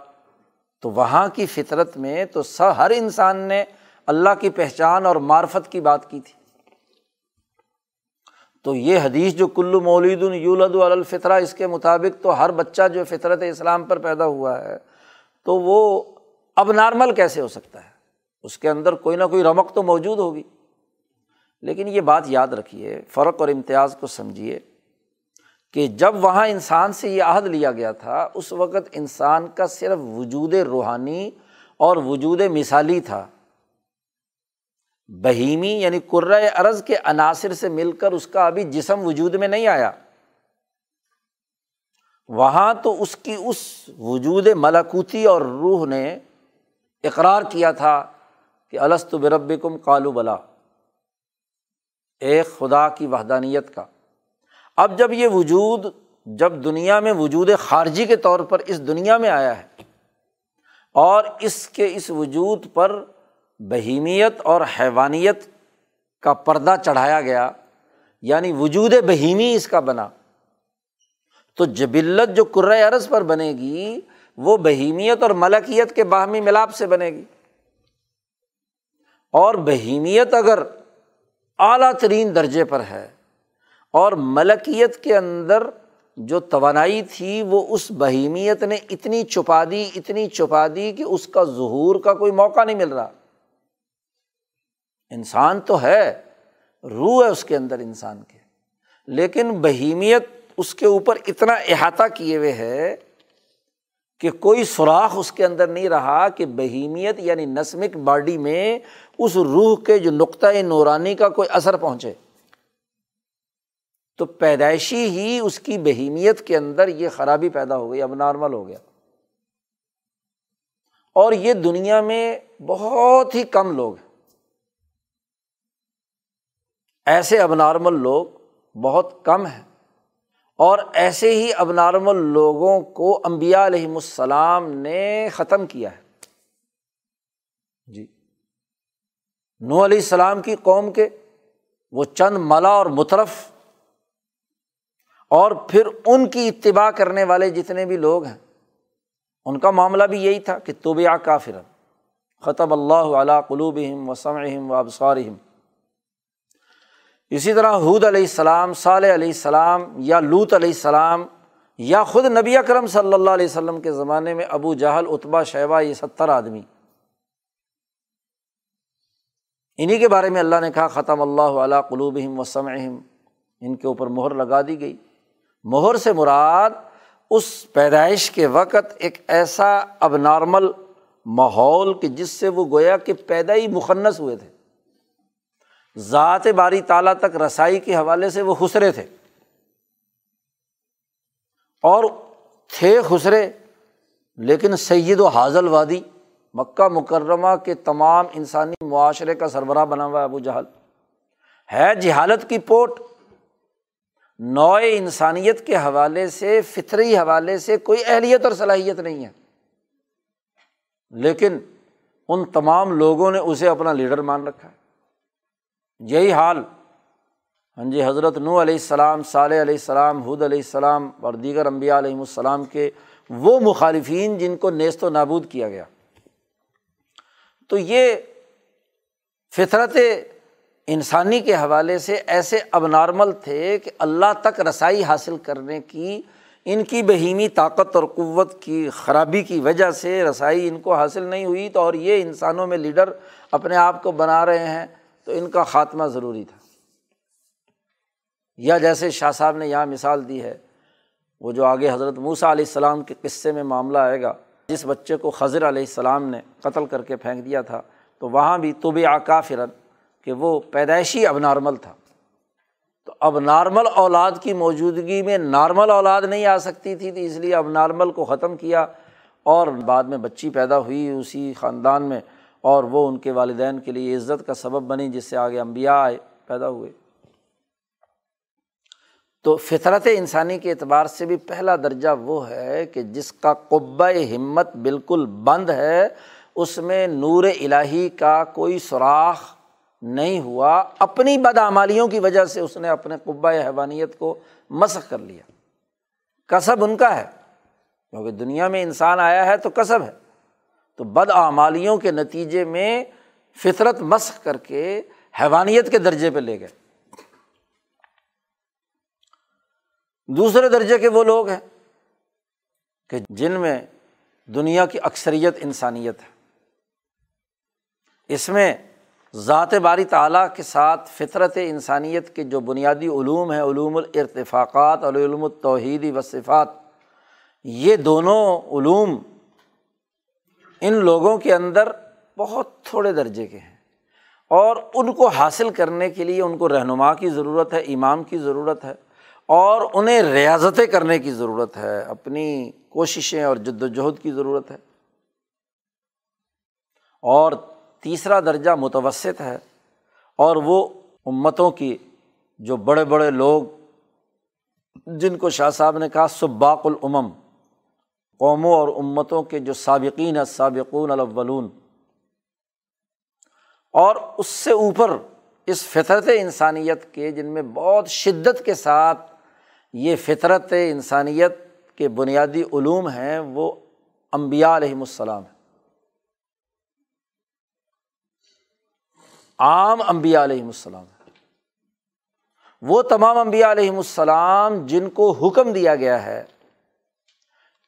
تو وہاں کی فطرت میں تو ہر انسان نے اللہ کی پہچان اور معرفت کی بات کی تھی۔ تو یہ حدیث جو کلو مولید یولد الفطرہ، اس کے مطابق تو ہر بچہ جو فطرت اسلام پر پیدا ہوا ہے، تو وہ اب نارمل کیسے ہو سکتا ہے؟ اس کے اندر کوئی نہ کوئی رمق تو موجود ہوگی۔ لیکن یہ بات یاد رکھیے، فرق اور امتیاز کو سمجھیے۔ کہ جب وہاں انسان سے یہ عہد لیا گیا تھا، اس وقت انسان کا صرف وجود روحانی اور وجود مثالی تھا۔ بہیمی یعنی ارض کے عناصر سے مل کر اس کا ابھی جسم وجود میں نہیں آیا۔ وہاں تو اس کی اس وجود ملاکوتی اور روح نے اقرار کیا تھا کہ السط برب کم کالو بلا ایک خدا کی وحدانیت کا۔ اب جب یہ وجود، جب دنیا میں وجود خارجی کے طور پر اس دنیا میں آیا ہے، اور اس کے اس وجود پر بہیمیت اور حیوانیت کا پردہ چڑھایا گیا یعنی وجود بہیمی اس کا بنا، تو جبلت جو عرض پر بنے گی، وہ بہیمیت اور ملکیت کے باہمی ملاپ سے بنے گی۔ اور بہیمیت اگر اعلیٰ ترین درجے پر ہے اور ملکیت کے اندر جو توانائی تھی وہ اس بہیمیت نے اتنی چھپا دی، اتنی چھپا دی کہ اس کا ظہور کا کوئی موقع نہیں مل رہا۔ انسان تو ہے، روح ہے اس کے اندر انسان کے۔ لیکن بہیمیت اس کے اوپر اتنا احاطہ کیے ہوئے ہے کہ کوئی سوراخ اس کے اندر نہیں رہا کہ بہیمیت یعنی نسمک باڈی میں اس روح کے جو نقطۂ نورانی کا کوئی اثر پہنچے۔ تو پیدائشی ہی اس کی بہیمیت کے اندر یہ خرابی پیدا ہو گئی، اب نارمل ہو گیا۔ اور یہ دنیا میں بہت ہی کم لوگ ہیں۔ ایسے اب نارمل لوگ بہت کم ہیں۔ اور ایسے ہی اب نارمل لوگوں کو امبیا علیہم السلام نے ختم کیا ہے۔ جی۔ نو علیہ السلام کی قوم کے وہ چند ملا اور مترف اور پھر ان کی اتباع کرنے والے جتنے بھی لوگ ہیں، ان کا معاملہ بھی یہی تھا کہ تو بیا کافر ختم اللہ علیہ قلوب و سمعم و ابسارہم اسی طرح حود علیہ السلام، صالح علیہ السلام یا لوت علیہ السلام یا خود نبی اکرم صلی اللہ علیہ وسلم کے زمانے میں ابو جہل اتبا شیبہ، یہ ستر آدمی۔ انہیں کے بارے میں اللہ نے کہا ختم اللہ علیہ قلوب و سمعم ان کے اوپر مہر لگا دی گئی۔ مہر سے مراد اس پیدائش کے وقت ایک ایسا اب نارمل ماحول کہ جس سے وہ گویا کہ پیدا ہی مخنص ہوئے تھے۔ ذات باری تالا تک رسائی کے حوالے سے وہ خسرے تھے۔ اور تھے خسرے، لیکن سید و حاضل وادی، مکہ مکرمہ کے تمام انسانی معاشرے کا سربراہ بنا ہوا ابو جہل۔ ہے جہالت کی پوٹ نوع انسانیت کے حوالے سے، فطری حوالے سے کوئی اہلیت اور صلاحیت نہیں ہے۔ لیکن ان تمام لوگوں نے اسے اپنا لیڈر مان رکھا ہے۔ یہی حال ہاں جی حضرت نو علیہ السلام، صالح علیہ السلام حد علیہ السلام اور دیگر امبیا علیہم السلام کے وہ مخالفین جن کو نیست و نابود کیا گیا۔ تو یہ فطرت انسانی کے حوالے سے ایسے اب نارمل تھے کہ اللہ تک رسائی حاصل کرنے کی، ان کی بہیمی طاقت اور قوت کی خرابی کی وجہ سے رسائی ان کو حاصل نہیں ہوئی، تو اور یہ انسانوں میں لیڈر اپنے آپ کو بنا رہے ہیں، تو ان کا خاتمہ ضروری تھا۔ یا جیسے شاہ صاحب نے یہاں مثال دی ہے، وہ جو آگے حضرت موسیٰ علیہ السلام کے قصے میں معاملہ آئے گا، جس بچے کو خضر علیہ السلام نے قتل کر کے پھینک دیا تھا، تو وہاں بھی طب آکا کہ وہ پیدائشی اب نارمل تھا۔ تو اب نارمل اولاد کی موجودگی میں نارمل اولاد نہیں آ سکتی تھی، تو اس لیے اب نارمل کو ختم کیا اور بعد میں بچی پیدا ہوئی اسی خاندان میں اور وہ ان کے والدین کے لیے عزت کا سبب بنی، جس سے آگے امبیا آئے، پیدا ہوئے۔ تو فطرت انسانی کے اعتبار سے بھی پہلا درجہ وہ ہے کہ جس کا قبۂ ہمت بالکل بند ہے، اس میں نور الہی کا کوئی سوراخ نہیں ہوا، اپنی بدعمالیوں کی وجہ سے اس نے اپنے قبہ حیوانیت کو مسخ کر لیا۔ کسب ان کا ہے، کیونکہ دنیا میں انسان آیا ہے تو کسب ہے۔ تو بد اعمالیوں کے نتیجے میں فطرت مسخ کر کے حیوانیت کے درجے پہ لے گئے۔ دوسرے درجے کے وہ لوگ ہیں کہ جن میں دنیا کی اکثریت انسانیت ہے۔ اس میں ذات باری تعلیٰ کے ساتھ فطرت انسانیت کے جو بنیادی علوم ہیں، علوم الارتفاقات اور علوم التوحیدی و صفات، یہ دونوں علوم ان لوگوں کے اندر بہت تھوڑے درجے کے ہیں۔ اور ان کو حاصل کرنے کے لیے ان کو رہنما کی ضرورت ہے، امام کی ضرورت ہے، اور انہیں ریاضتیں کرنے کی ضرورت ہے، اپنی کوششیں اور جد وجہد کی ضرورت ہے۔ اور تیسرا درجہ متوسط ہے اور وہ امتوں کی جو بڑے بڑے لوگ جن کو شاہ صاحب نے کہا سباق العمم قوموں اور امتوں کے جو سابقین سابقون الاولون۔ اور اس سے اوپر اس فطرت انسانیت کے جن میں بہت شدت کے ساتھ یہ فطرت انسانیت کے بنیادی علوم ہیں، وہ امبیا علیہم السلام ہیں۔ عام امبیا علیہم السلام وہ تمام امبیا علیہم السلام جن کو حکم دیا گیا ہے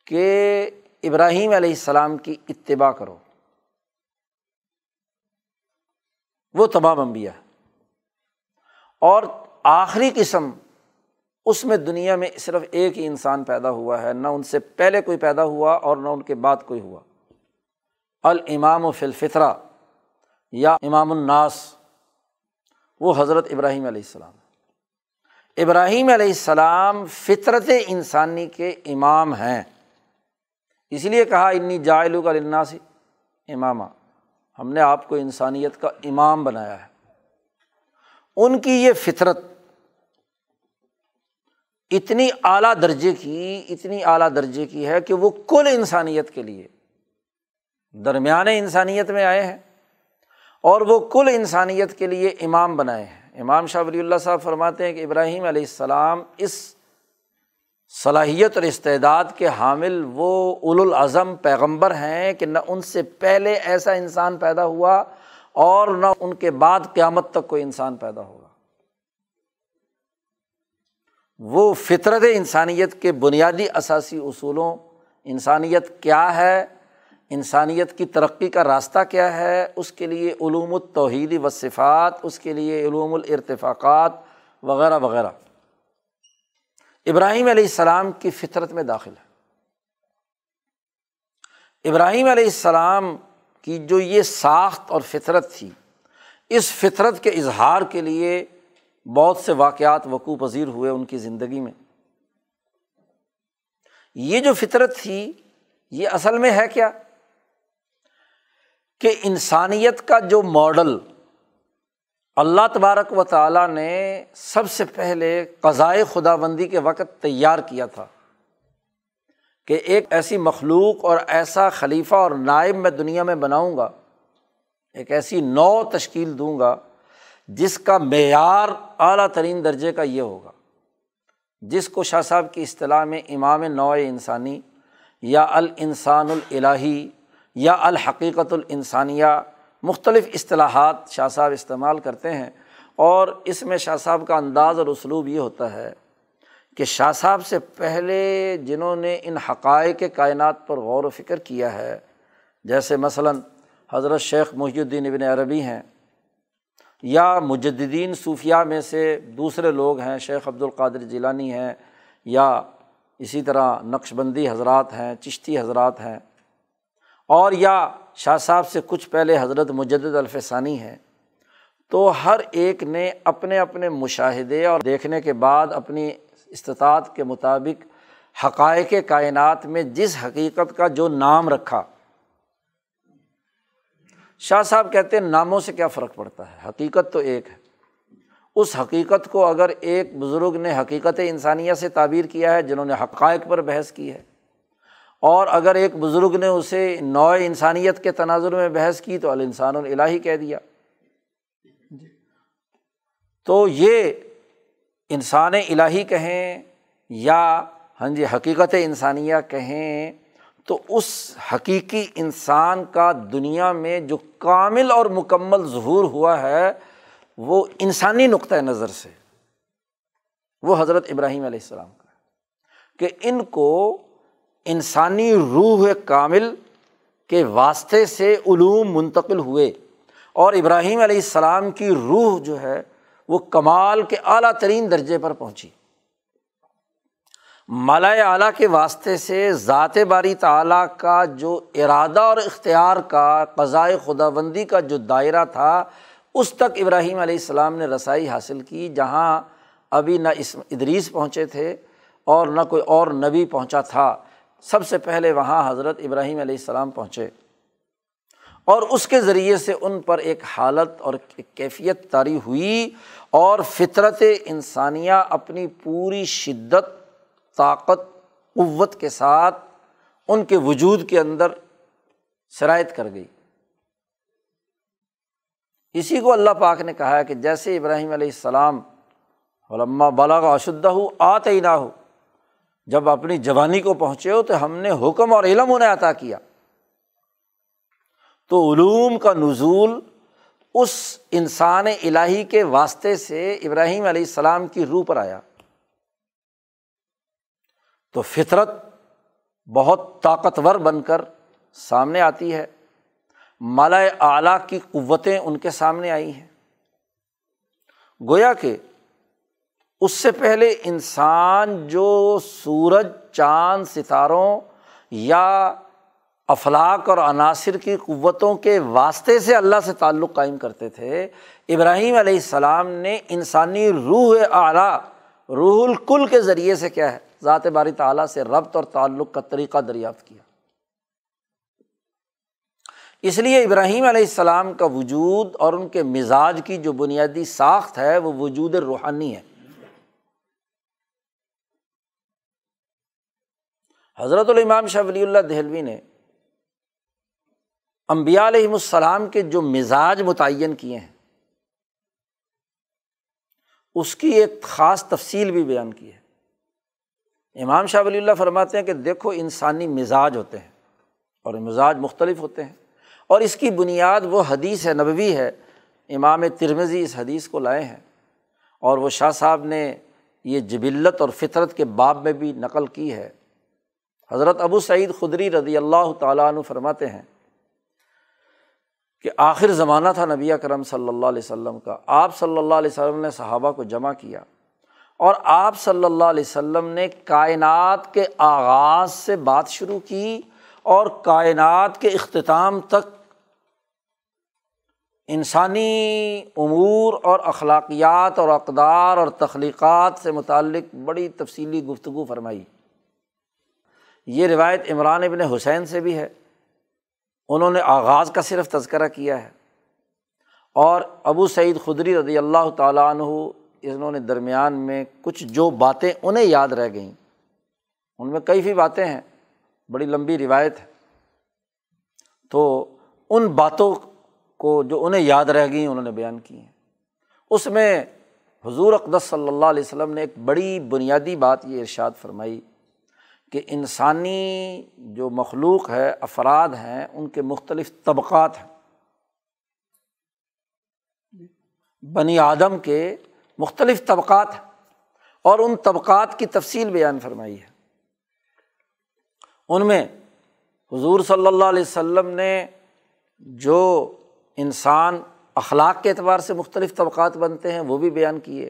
کہ ابراہیم علیہ السلام کی اتباع کرو۔ وہ تمام امبیا اور آخری قسم، اس میں دنیا میں صرف ایک ہی انسان پیدا ہوا ہے، نہ ان سے پہلے کوئی پیدا ہوا اور نہ ان کے بعد کوئی ہوا۔ المام و فلفطرہ یا امام الناس، وہ حضرت ابراہیم علیہ السلام۔ ابراہیم علیہ السلام فطرت انسانی کے امام ہیں۔ اس لیے کہا، انی جائلو کا لناسی امامہ ہم نے آپ کو انسانیت کا امام بنایا ہے۔ ان کی یہ فطرت اتنی اعلیٰ درجے کی، اتنی اعلیٰ درجے کی ہے کہ وہ کل انسانیت کے لیے، درمیان انسانیت میں آئے ہیں۔ اور وہ کل انسانیت کے لیے امام بنائے ہیں۔ امام شاہ ولی اللہ صاحب فرماتے ہیں کہ ابراہیم علیہ السلام اس صلاحیت اور استعداد کے حامل وہ الاظم پیغمبر ہیں کہ نہ ان سے پہلے ایسا انسان پیدا ہوا اور نہ ان کے بعد قیامت تک کوئی انسان پیدا ہوگا۔ وہ فطرت انسانیت کے بنیادی اثاثی اصولوں، انسانیت کیا ہے؟ انسانیت کی ترقی کا راستہ کیا ہے؟ اس کے لیے علوم التوحیدی و صفات، اس کے لیے علوم الارتفاقات وغیرہ وغیرہ۔ ابراہیم علیہ السلام کی فطرت میں داخل ہے۔ ابراہیم علیہ السلام کی جو یہ ساخت اور فطرت تھی، اس فطرت کے اظہار کے لیے بہت سے واقعات وقوع پذیر ہوئے ان کی زندگی میں۔ یہ جو فطرت تھی، یہ اصل میں ہے کیا؟ کہ انسانیت کا جو ماڈل اللہ تبارک و تعالیٰ نے سب سے پہلے قضائے خدا بندی کے وقت تیار کیا تھا کہ ایک ایسی مخلوق اور ایسا خلیفہ اور نائب میں دنیا میں بناؤں گا، ایک ایسی نو تشکیل دوں گا جس کا معیار اعلیٰ ترین درجے کا یہ ہوگا۔ جس کو شاہ صاحب کی اصطلاح میں امام نوع انسانی یا الانسان الہی یا الحقیقت الانسانیہ مختلف اصطلاحات شاہ صاحب استعمال کرتے ہیں اور اس میں شاہ صاحب کا انداز اور اسلوب یہ ہوتا ہے کہ شاہ صاحب سے پہلے جنہوں نے ان حقائق کائنات پر غور و فکر کیا ہے، جیسے مثلاً حضرت شیخ محی الدین ابن عربی ہیں یا مجدین صوفیہ میں سے دوسرے لوگ ہیں، شیخ عبد القادر جیلانی ہیں یا اسی طرح نقش بندی حضرات ہیں، چشتی حضرات ہیں۔ اور یا شاہ صاحب سے کچھ پہلے حضرت مجد الفسانی ہیں، تو ہر ایک نے اپنے اپنے مشاہدے اور دیکھنے کے بعد اپنی استطاعت کے مطابق حقائق کائنات میں جس حقیقت کا جو نام رکھا۔ شاہ صاحب کہتے ہیں ناموں سے کیا فرق پڑتا ہے؟ حقیقت تو ایک ہے۔ اس حقیقت کو اگر ایک بزرگ نے حقیقت انسانیہ سے تعبیر کیا ہے، جنہوں نے حقائق پر بحث کی ہے اور اگر ایک بزرگ نے اسے نوع انسانیت کے تناظر میں بحث کی تو الانسان الہی کہہ دیا۔ تو یہ انسان الہی کہیں یا ہاں جی حقیقت انسانیہ کہیں تو اس حقیقی انسان کا دنیا میں جو کامل اور مکمل ظہور ہوا ہے، وہ انسانی نقطۂ نظر سے، وہ حضرت ابراہیم علیہ السلام کا کہ ان کو انسانی روح کامل کے واسطے سے علوم منتقل ہوئے اور ابراہیم علیہ السلام کی روح جو ہے وہ کمال کے اعلیٰ ترین درجے پر پہنچی۔ مالا اعلیٰ کے واسطے سے ذات باری تعلیٰ کا جو ارادہ اور اختیار کا قضائے خدا بندی کا جو دائرہ تھا، اس تک ابراہیم علیہ السلام نے رسائی حاصل کی، جہاں ابھی نہ اس ادریس پہنچے تھے اور نہ کوئی اور نبی پہنچا تھا۔ سب سے پہلے وہاں حضرت ابراہیم علیہ السلام پہنچے اور اس کے ذریعے سے ان پر ایک حالت اور کیفیت طاری ہوئی اور فطرت انسانیہ اپنی پوری شدت، طاقت، قوت کے ساتھ ان کے وجود کے اندر شرائط کر گئی۔ اسی کو اللہ پاک نے کہا کہ جیسے ابراہیم علیہ السلام علما بالا کا اشدہ ہو آتے ہی نہ ہو جب اپنی جوانی کو پہنچے ہو تو ہم نے حکم اور علم انہیں عطا کیا۔ تو علوم کا نزول اس انسان الہی کے واسطے سے ابراہیم علیہ السلام کی روح پر آیا۔ تو فطرت بہت طاقتور بن کر سامنے آتی ہے۔ مالا اعلیٰ کی قوتیں ان کے سامنے آئی ہیں۔ گویا کہ اس سے پہلے انسان جو سورج، چاند، ستاروں یا افلاق اور عناصر کی قوتوں کے واسطے سے اللہ سے تعلق قائم کرتے تھے، ابراہیم علیہ السلام نے انسانی روح اعلیٰ، روح الکل کے ذریعے سے کیا ہے، ذات باری تعلیٰ سے ربط اور تعلق کا طریقہ دریافت کیا۔ اس لیے ابراہیم علیہ السلام کا وجود اور ان کے مزاج کی جو بنیادی ساخت ہے، وہ وجود روحانی ہے۔ حضرت الامام شاہ ولی اللہ دہلوی نے امبیا علیہم السلام کے جو مزاج متعین کیے ہیں، اس کی ایک خاص تفصیل بھی بیان کی ہے۔ امام شاہ ولی اللہ فرماتے ہیں کہ دیکھو انسانی مزاج ہوتے ہیں اور مزاج مختلف ہوتے ہیں اور اس کی بنیاد وہ حدیث ہے نبوی ہے، امام ترمزی اس حدیث کو لائے ہیں اور وہ شاہ صاحب نے یہ جبلت اور فطرت کے باب میں بھی نقل کی ہے۔ حضرت ابو سعید خدری رضی اللہ تعالیٰ عنہ فرماتے ہیں کہ آخر زمانہ تھا نبی کرم صلی اللہ علیہ وسلم کا۔ آپ صلی اللہ علیہ وسلم نے صحابہ کو جمع کیا اور آپ صلی اللہ علیہ وسلم نے کائنات کے آغاز سے بات شروع کی اور کائنات کے اختتام تک انسانی امور اور اخلاقیات اور اقدار اور تخلیقات سے متعلق بڑی تفصیلی گفتگو فرمائی۔ یہ روایت عمران ابن حسین سے بھی ہے۔ انہوں نے آغاز کا صرف تذکرہ کیا ہے۔ اور ابو سعید خدری رضی اللہ تعالیٰ عنہ، انہوں نے درمیان میں کچھ جو باتیں انہیں یاد رہ گئیں۔ ان میں کئی فی باتیں ہیں، بڑی لمبی روایت ہے۔ تو ان باتوں کو جو انہیں یاد رہ گئیں، انہوں نے بیان کی ہیں۔ اس میں حضور اقدس صلی اللہ علیہ وسلم نے ایک بڑی بنیادی بات یہ ارشاد فرمائی۔ کہ انسانی جو مخلوق ہے، افراد ہیں، ان کے مختلف طبقات ہیں۔ بنی آدم کے مختلف طبقات ہیں۔ اور ان طبقات کی تفصیل بیان فرمائی ہے۔ ان میں حضور صلی اللہ علیہ وسلم نے جو انسان اخلاق کے اعتبار سے مختلف طبقات بنتے ہیں، وہ بھی بیان کیے۔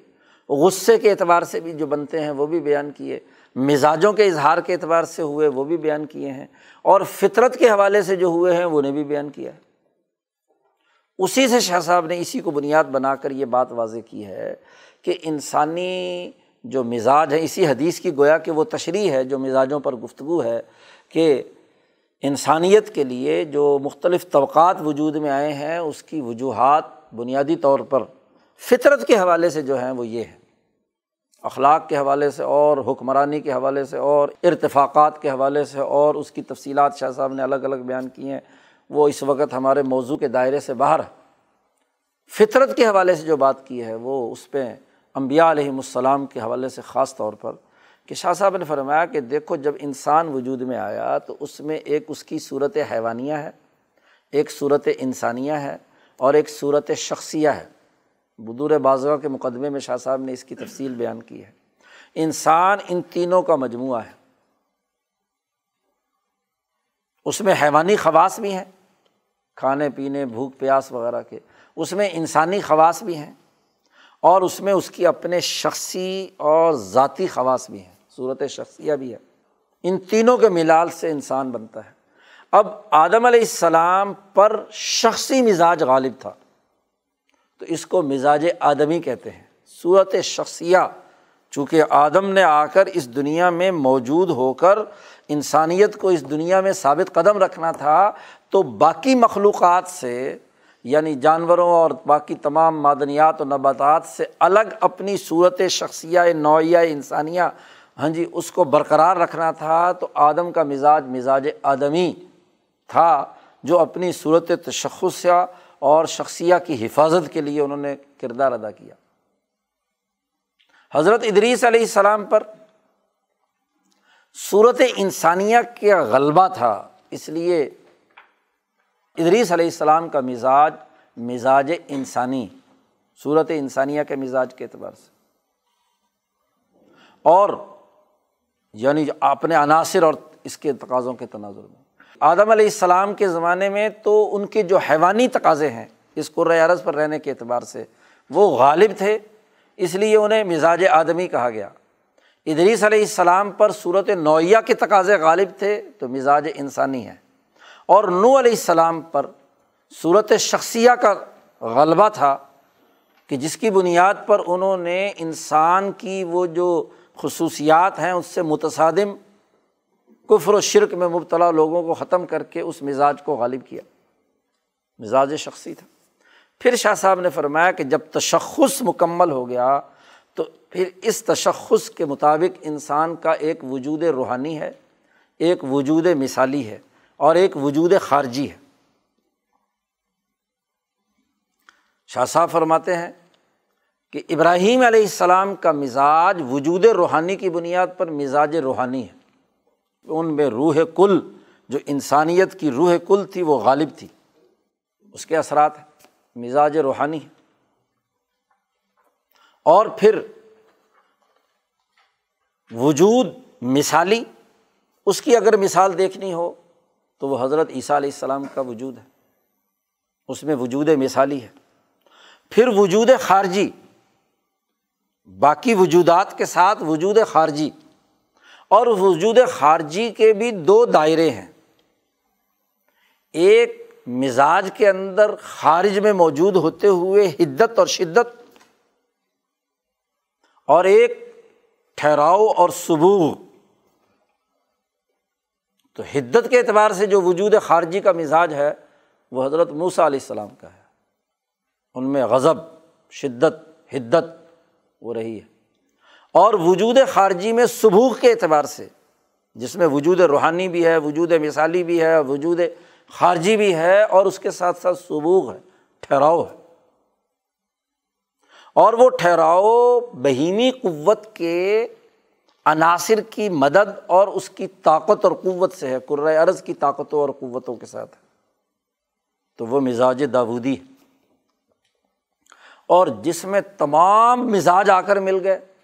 غصے کے اعتبار سے بھی جو بنتے ہیں، وہ بھی بیان کیے۔ مزاجوں کے اظہار کے اعتبار سے ہوئے، وہ بھی بیان کیے ہیں۔ اور فطرت کے حوالے سے جو ہوئے ہیں، وہ نے بھی بیان کیا ہے۔ اسی سے شاہ صاحب نے اسی کو بنیاد بنا کر یہ بات واضح کی ہے کہ انسانی جو مزاج ہے، اسی حدیث کی گویا کہ وہ تشریح ہے، جو مزاجوں پر گفتگو ہے کہ انسانیت کے لیے جو مختلف طبقات وجود میں آئے ہیں، اس کی وجوہات بنیادی طور پر فطرت کے حوالے سے جو ہیں، وہ یہ ہیں۔ اخلاق کے حوالے سے اور حکمرانی کے حوالے سے اور ارتفاقات کے حوالے سے اور اس کی تفصیلات شاہ صاحب نے الگ الگ بیان کی ہیں، وہ اس وقت ہمارے موضوع کے دائرے سے باہر ہے فطرت کے حوالے سے جو بات کی ہے، وہ اس پہ امبیا علیہم السلام کے حوالے سے خاص طور پر کہ شاہ صاحب نے فرمایا کہ دیکھو، جب انسان وجود میں آیا تو اس میں ایک اس کی صورت حیوانیہ ہے، ایک صورت انسانیہ ہے اور ایک صورت شخصیہ ہے۔ بدور بازو کے مقدمے میں شاہ صاحب نے اس کی تفصیل بیان کی ہے۔ انسان ان تینوں کا مجموعہ ہے۔ اس میں حیوانی خواص بھی ہیں، کھانے پینے، بھوک، پیاس وغیرہ کے۔ اس میں انسانی خواص بھی ہیں اور اس میں اس کی اپنے شخصی اور ذاتی خواص بھی ہیں۔ صورت شخصیہ بھی ہے۔ ان تینوں کے ملال سے انسان بنتا ہے۔ اب آدم علیہ السلام پر شخصی مزاج غالب تھا۔ تو اس کو مزاج آدمی کہتے ہیں۔ صورت شخصیہ، چونکہ آدم نے آ کر اس دنیا میں موجود ہو کر انسانیت کو اس دنیا میں ثابت قدم رکھنا تھا، تو باقی مخلوقات سے یعنی جانوروں اور باقی تمام معدنیات و نباتات سے الگ اپنی صورت شخصیہ، نوعیہ انسانیہ ہاں جی اس کو برقرار رکھنا تھا، تو آدم کا مزاج مزاج آدمی تھا، جو اپنی صورت تشخص اور شخصیہ کی حفاظت کے لیے انہوں نے کردار ادا کیا۔ حضرت ادریس علیہ السلام پر صورت انسانیہ کا غلبہ تھا، اس لیے ادریس علیہ السلام کا مزاج مزاج انسانی، صورت انسانیہ کے مزاج کے اعتبار سے۔ اور یعنی اپنے عناصر اور اس کے تقاضوں کے تناظر میں۔ آدم علیہ السلام کے زمانے میں تو ان کے جو حیوانی تقاضے ہیں، اس عرض پر رہنے کے اعتبار سے، وہ غالب تھے، اس لیے انہیں مزاج آدمی کہا گیا۔ ادریس علیہ السلام پر صورت نوعیہ کے تقاضے غالب تھے، تو مزاج انسانی ہے۔ اور نو علیہ السلام پر صورت شخصیہ کا غلبہ تھا کہ جس کی بنیاد پر انہوں نے انسان کی وہ جو خصوصیات ہیں، اس سے متصادم کفر و شرک میں مبتلا لوگوں کو ختم کر کے اس مزاج کو غالب کیا۔ مزاج شخصی تھا۔ پھر شاہ صاحب نے فرمایا کہ جب تشخص مکمل ہو گیا تو پھر اس تشخص کے مطابق انسان کا ایک وجود روحانی ہے، ایک وجود مثالی ہے اور ایک وجود خارجی ہے۔ شاہ صاحب فرماتے ہیں کہ ابراہیم علیہ السلام کا مزاج وجود روحانی کی بنیاد پر مزاج روحانی ہے۔ ان میں روح کل، جو انسانیت کی روح کل تھی، وہ غالب تھی۔ اس کے اثرات ہیں، مزاج روحانی ہے اور پھر وجود مثالی، اس کی اگر مثال دیکھنی ہو، تو وہ حضرت عیسیٰ علیہ السلام کا وجود ہے۔ اس میں وجود مثالی ہے۔ پھر وجود خارجی، باقی وجودات کے ساتھ وجود خارجی۔ اور وجود خارجی کے بھی دو دائرے ہیں۔ ایک مزاج کے اندر خارج میں موجود ہوتے ہوئے حدت اور شدت، اور ایک ٹھہراؤ اور سبوغ تو حدت کے اعتبار سے جو وجود خارجی کا مزاج ہے، وہ حضرت موسا علیہ السلام کا ہے۔ ان میں غضب، شدت، حدت وہ رہی ہے۔ اور وجود خارجی میں سبوغ کے اعتبار سے، جس میں وجود روحانی بھی ہے، وجود مثالی بھی ہے، وجود خارجی بھی ہے، اور اس کے ساتھ ساتھ سبوغ ہے، ٹھہراؤ ہے۔ اور وہ ٹھہراؤ بہیمی قوت کے عناصر کی مدد اور اس کی طاقت اور قوت سے ہے قرۂۂ عرض کی طاقتوں اور قوتوں کے ساتھ۔ ہے تو وہ مزاج داودی ہے۔ اور جس میں تمام مزاج آ کر مل گئے۔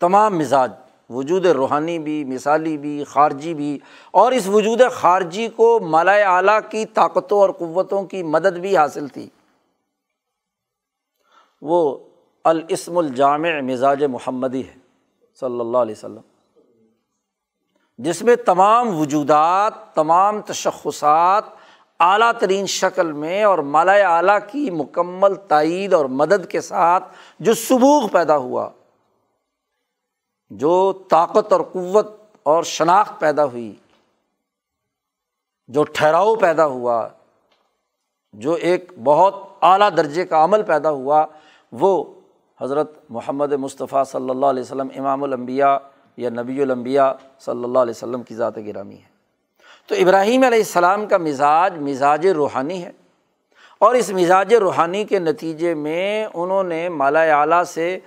تمام مزاج، وجود روحانی بھی، مثالی بھی، خارجی بھی، اور اس وجود خارجی کو مالا اعلیٰ کی طاقتوں اور قوتوں کی مدد بھی حاصل تھی۔ وہ الاسم الجامع مزاج محمدی ہے، صلی اللہ علیہ وسلم۔ جس میں تمام وجودات، تمام تشخصات اعلیٰ ترین شکل میں اور مالا اعلیٰ کی مکمل تائید اور مدد کے ساتھ جو سبوغ پیدا ہوا۔ جو طاقت اور قوت اور شناخت پیدا ہوئی، جو ٹھہراؤ پیدا ہوا، جو ایک بہت اعلیٰ درجے کا عمل پیدا ہوا، وہ حضرت محمد مصطفیٰ صلی اللہ علیہ وسلم، امام الانبیاء یا نبی الانبیاء صلی اللہ علیہ وسلم کی ذات گرامی ہے۔ تو ابراہیم علیہ السلام کا مزاج مزاج روحانی ہے اور اس مزاج روحانی کے نتیجے میں انہوں نے مالا اعلیٰ سے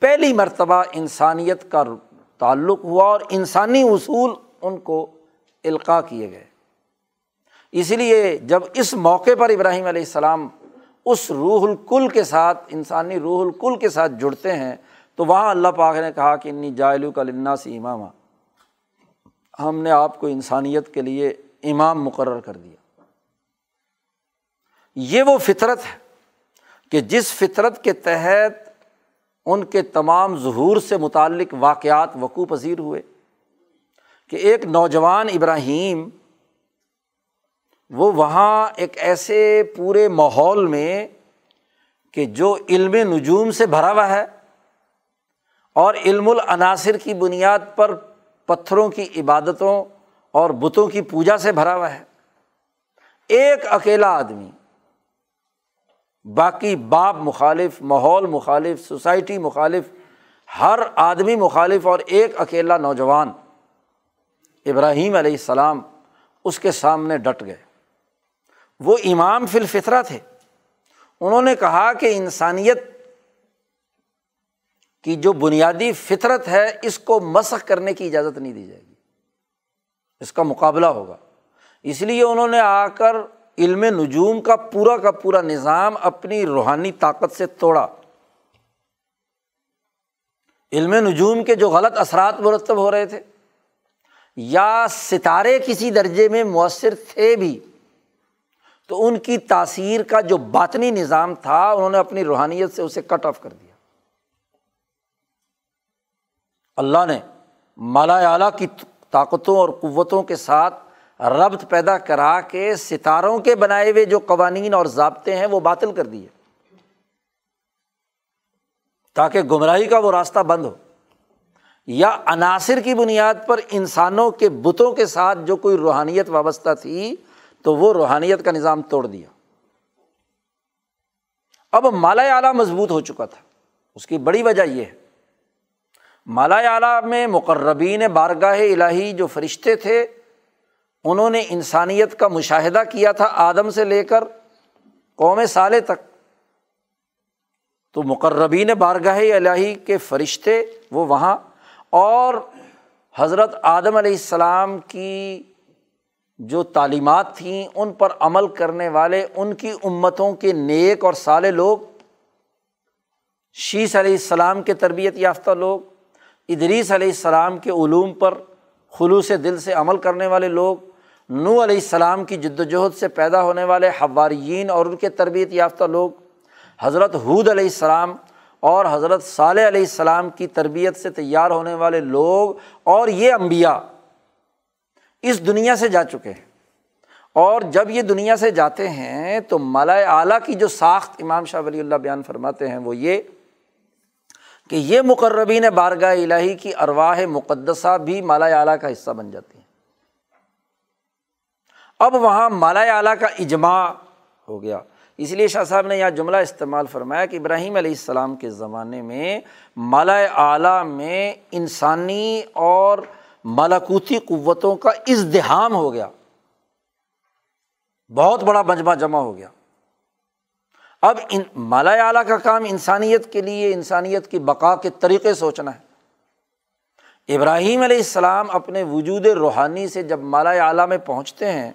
پہلی مرتبہ انسانیت کا تعلق ہوا اور انسانی اصول ان کو القاع کیے گئے۔ اس لیے جب اس موقع پر ابراہیم علیہ السلام اس روح الکل کے ساتھ، انسانی روح الکل کے ساتھ جڑتے ہیں، تو وہاں اللہ پاک نے کہا کہ انی جائلو کا لنا سی امامہ ہم نے آپ کو انسانیت کے لیے امام مقرر کر دیا۔ یہ وہ فطرت ہے کہ جس فطرت کے تحت ان کے تمام ظہور سے متعلق واقعات وقوع پذیر ہوئے کہ ایک نوجوان ابراہیم، وہ وہاں ایک ایسے پورے ماحول میں کہ جو علم نجوم سے بھرا ہوا ہے اور علم العناصر کی بنیاد پر پتھروں کی عبادتوں اور بتوں کی پوجا سے بھرا ہوا ہے۔ ایک اکیلا آدمی باقی باپ مخالف، ماحول مخالف، سوسائٹی مخالف، ہر آدمی مخالف اور ایک اکیلا نوجوان ابراہیم علیہ السلام اس کے سامنے ڈٹ گئے۔ وہ امام فی الفطرہ تھے۔ انہوں نے کہا کہ انسانیت کی جو بنیادی فطرت ہے، اس کو مسخ کرنے کی اجازت نہیں دی جائے گی۔ اس کا مقابلہ ہوگا۔ اس لیے انہوں نے آ کر علم نجوم کا پورا کا پورا نظام اپنی روحانی طاقت سے توڑا۔ علم نجوم کے جو غلط اثرات مرتب ہو رہے تھے، یا ستارے کسی درجے میں مؤثر تھے بھی، تو ان کی تاثیر کا جو باطنی نظام تھا، انہوں نے اپنی روحانیت سے اسے کٹ آف کر دیا۔ اللہ نے مالا اعلیٰ کی طاقتوں اور قوتوں کے ساتھ ربط پیدا کرا کے ستاروں کے بنائے ہوئے جو قوانین اور ضابطے ہیں وہ باطل کر دیے۔ تاکہ گمراہی کا وہ راستہ بند ہو۔ یا عناصر کی بنیاد پر انسانوں کے بتوں کے ساتھ جو کوئی روحانیت وابستہ تھی تو وہ روحانیت کا نظام توڑ دیا۔ اب مالا اعلیٰ مضبوط ہو چکا تھا۔ اس کی بڑی وجہ یہ ہے۔ مالا اعلیٰ میں مقربین بارگاہ الہی جو فرشتے تھے انہوں نے انسانیت کا مشاہدہ کیا تھا آدم سے لے کر قوم سالے تک۔ تو مقربین بارگاہ الہی کے فرشتے وہ وہاں۔ اور حضرت آدم علیہ السلام کی جو تعلیمات تھیں، ان پر عمل کرنے والے، ان کی امتوں کے نیک اور سالے لوگ۔ شیش علیہ السلام کے تربیت یافتہ لوگ۔ ادریس علیہ السلام کے علوم پر خلوص دل سے عمل کرنے والے لوگ۔ نو علیہ السلام کی جد وجہد سے پیدا ہونے والے حواریین اور ان کے تربیت یافتہ لوگ، حضرت حود علیہ السلام اور حضرت صالح علیہ السلام کی تربیت سے تیار ہونے والے لوگ اور یہ انبیاء اس دنیا سے جا چکے ہیں۔ اور جب یہ دنیا سے جاتے ہیں تو مالا اعلیٰ کی جو ساخت امام شاہ ولی اللہ بیان فرماتے ہیں وہ یہ کہ یہ مقربین بارگاہ الہی کی ارواہ مقدسہ بھی مالا اعلیٰ کا حصہ بن جاتی اب وہاں مالا اعلیٰ کا اجماع ہو گیا۔ اس لیے شاہ صاحب نے یہاں جملہ استعمال فرمایا کہ ابراہیم علیہ السلام کے زمانے میں مالا اعلیٰ میں انسانی اور ملاکوتی قوتوں کا ازدحام ہو گیا۔ بہت بڑا مجمع جمع ہو گیا۔ اب ان مالا اعلیٰ کا کام انسانیت کے لیے، انسانیت کی بقا کے طریقے سوچنا ہے۔ ابراہیم علیہ السلام اپنے وجود روحانی سے جب مالا اعلیٰ میں پہنچتے ہیں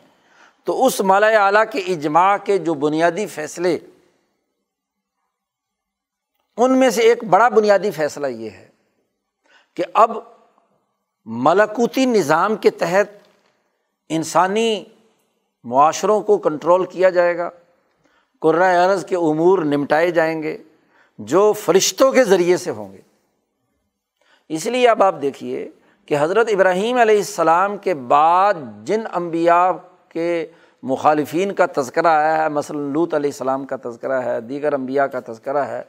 تو اس مالا اعلیٰ کے اجماع کے جو بنیادی فیصلے، ان میں سے ایک بڑا بنیادی فیصلہ یہ ہے کہ اب ملکوتی نظام کے تحت انسانی معاشروں کو کنٹرول کیا جائے گا قرۂۂ عرض کے امور نمٹائے جائیں گے، جو فرشتوں کے ذریعے سے ہوں گے۔ اس لیے اب آپ دیکھیے کہ حضرت ابراہیم علیہ السلام کے بعد جن امبیا کے مخالفین کا تذکرہ آیا ہے، مثلاً لوت علیہ السلام کا تذکرہ ہے، دیگر امبیا کا تذکرہ ہے۔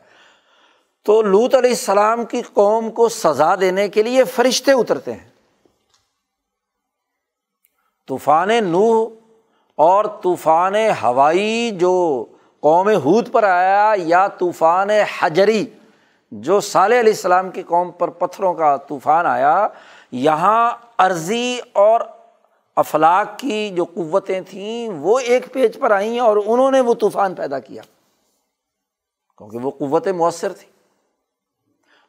تو لوت علیہ السلام کی قوم کو سزا دینے کے لیے فرشتے اترتے ہیں۔ طوفان نوح اور طوفان ہوائی جو قوم ہود پر آیا یا طوفان حجری جو صالح علیہ السلام کی قوم پر پتھروں کا طوفان آیا، یہاں عرضی اور افلاق کی جو قوتیں تھیں وہ ایک پیج پر آئیں اور انہوں نے وہ طوفان پیدا کیا۔ کیونکہ وہ قوتیں مؤثر تھیں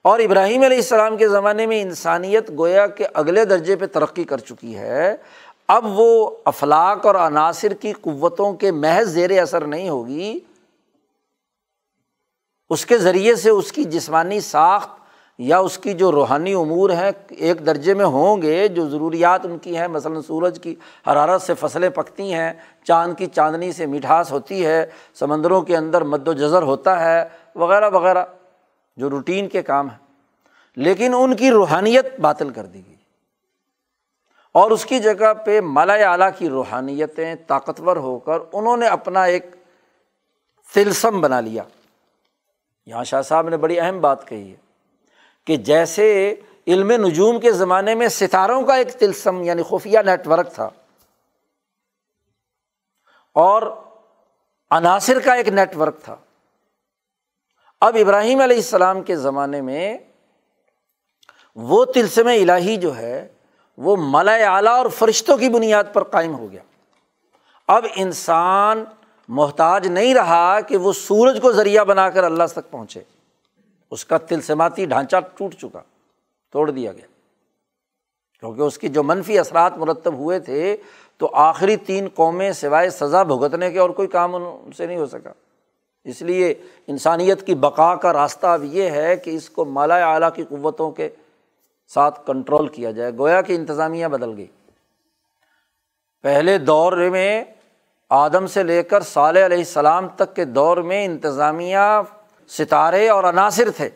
اور ابراہیم علیہ السلام کے زمانے میں انسانیت گویا کہ اگلے درجے پہ ترقی کر چکی ہے۔ اب وہ افلاق اور عناصر کی قوتوں کے محض زیر اثر نہیں ہوگی۔ اس کے ذریعے سے اس کی جسمانی ساخت یا اس کی جو روحانی امور ہیں ایک درجے میں ہوں گے، جو ضروریات ان کی ہیں، مثلاً سورج کی حرارت سے فصلیں پکتی ہیں، چاند کی چاندنی سے مٹھاس ہوتی ہے، سمندروں کے اندر مد و جذر ہوتا ہے، وغیرہ وغیرہ، جو روٹین کے کام ہیں۔ لیکن ان کی روحانیت باطل کر دی گئی۔ اور اس کی جگہ پہ مالا اعلیٰ کی روحانیتیں طاقتور ہو کر انہوں نے اپنا ایک تلسم بنا لیا۔ یہاں شاہ صاحب نے بڑی اہم بات کہی ہے۔ کہ جیسے علم نجوم کے زمانے میں ستاروں کا ایک تلسم یعنی خفیہ نیٹ ورک تھا، اور عناصر کا ایک نیٹ ورک تھا۔ اب ابراہیم علیہ السلام کے زمانے میں وہ تلسم الہی جو ہے، وہ ملا اعلیٰ اور فرشتوں کی بنیاد پر قائم ہو گیا۔ اب انسان محتاج نہیں رہا کہ وہ سورج کو ذریعہ بنا کر اللہ تک پہنچے۔ اس کا تلسماتی ڈھانچہ ٹوٹ چکا، توڑ دیا گیا۔ کیونکہ اس کی جو منفی اثرات مرتب ہوئے تھے، تو آخری تین قومیں سوائے سزا بھگتنے کے اور کوئی کام ان سے نہیں ہو سکا۔ اس لیے انسانیت کی بقا کا راستہ اب یہ ہے کہ اس کو مالا اعلیٰ کی قوتوں کے ساتھ کنٹرول کیا جائے۔ گویا کہ انتظامیہ بدل گئی۔ پہلے دور میں آدم سے لے کر صالح علیہ السلام تک کے دور میں انتظامیہ ستارے اور عناصر تھے۔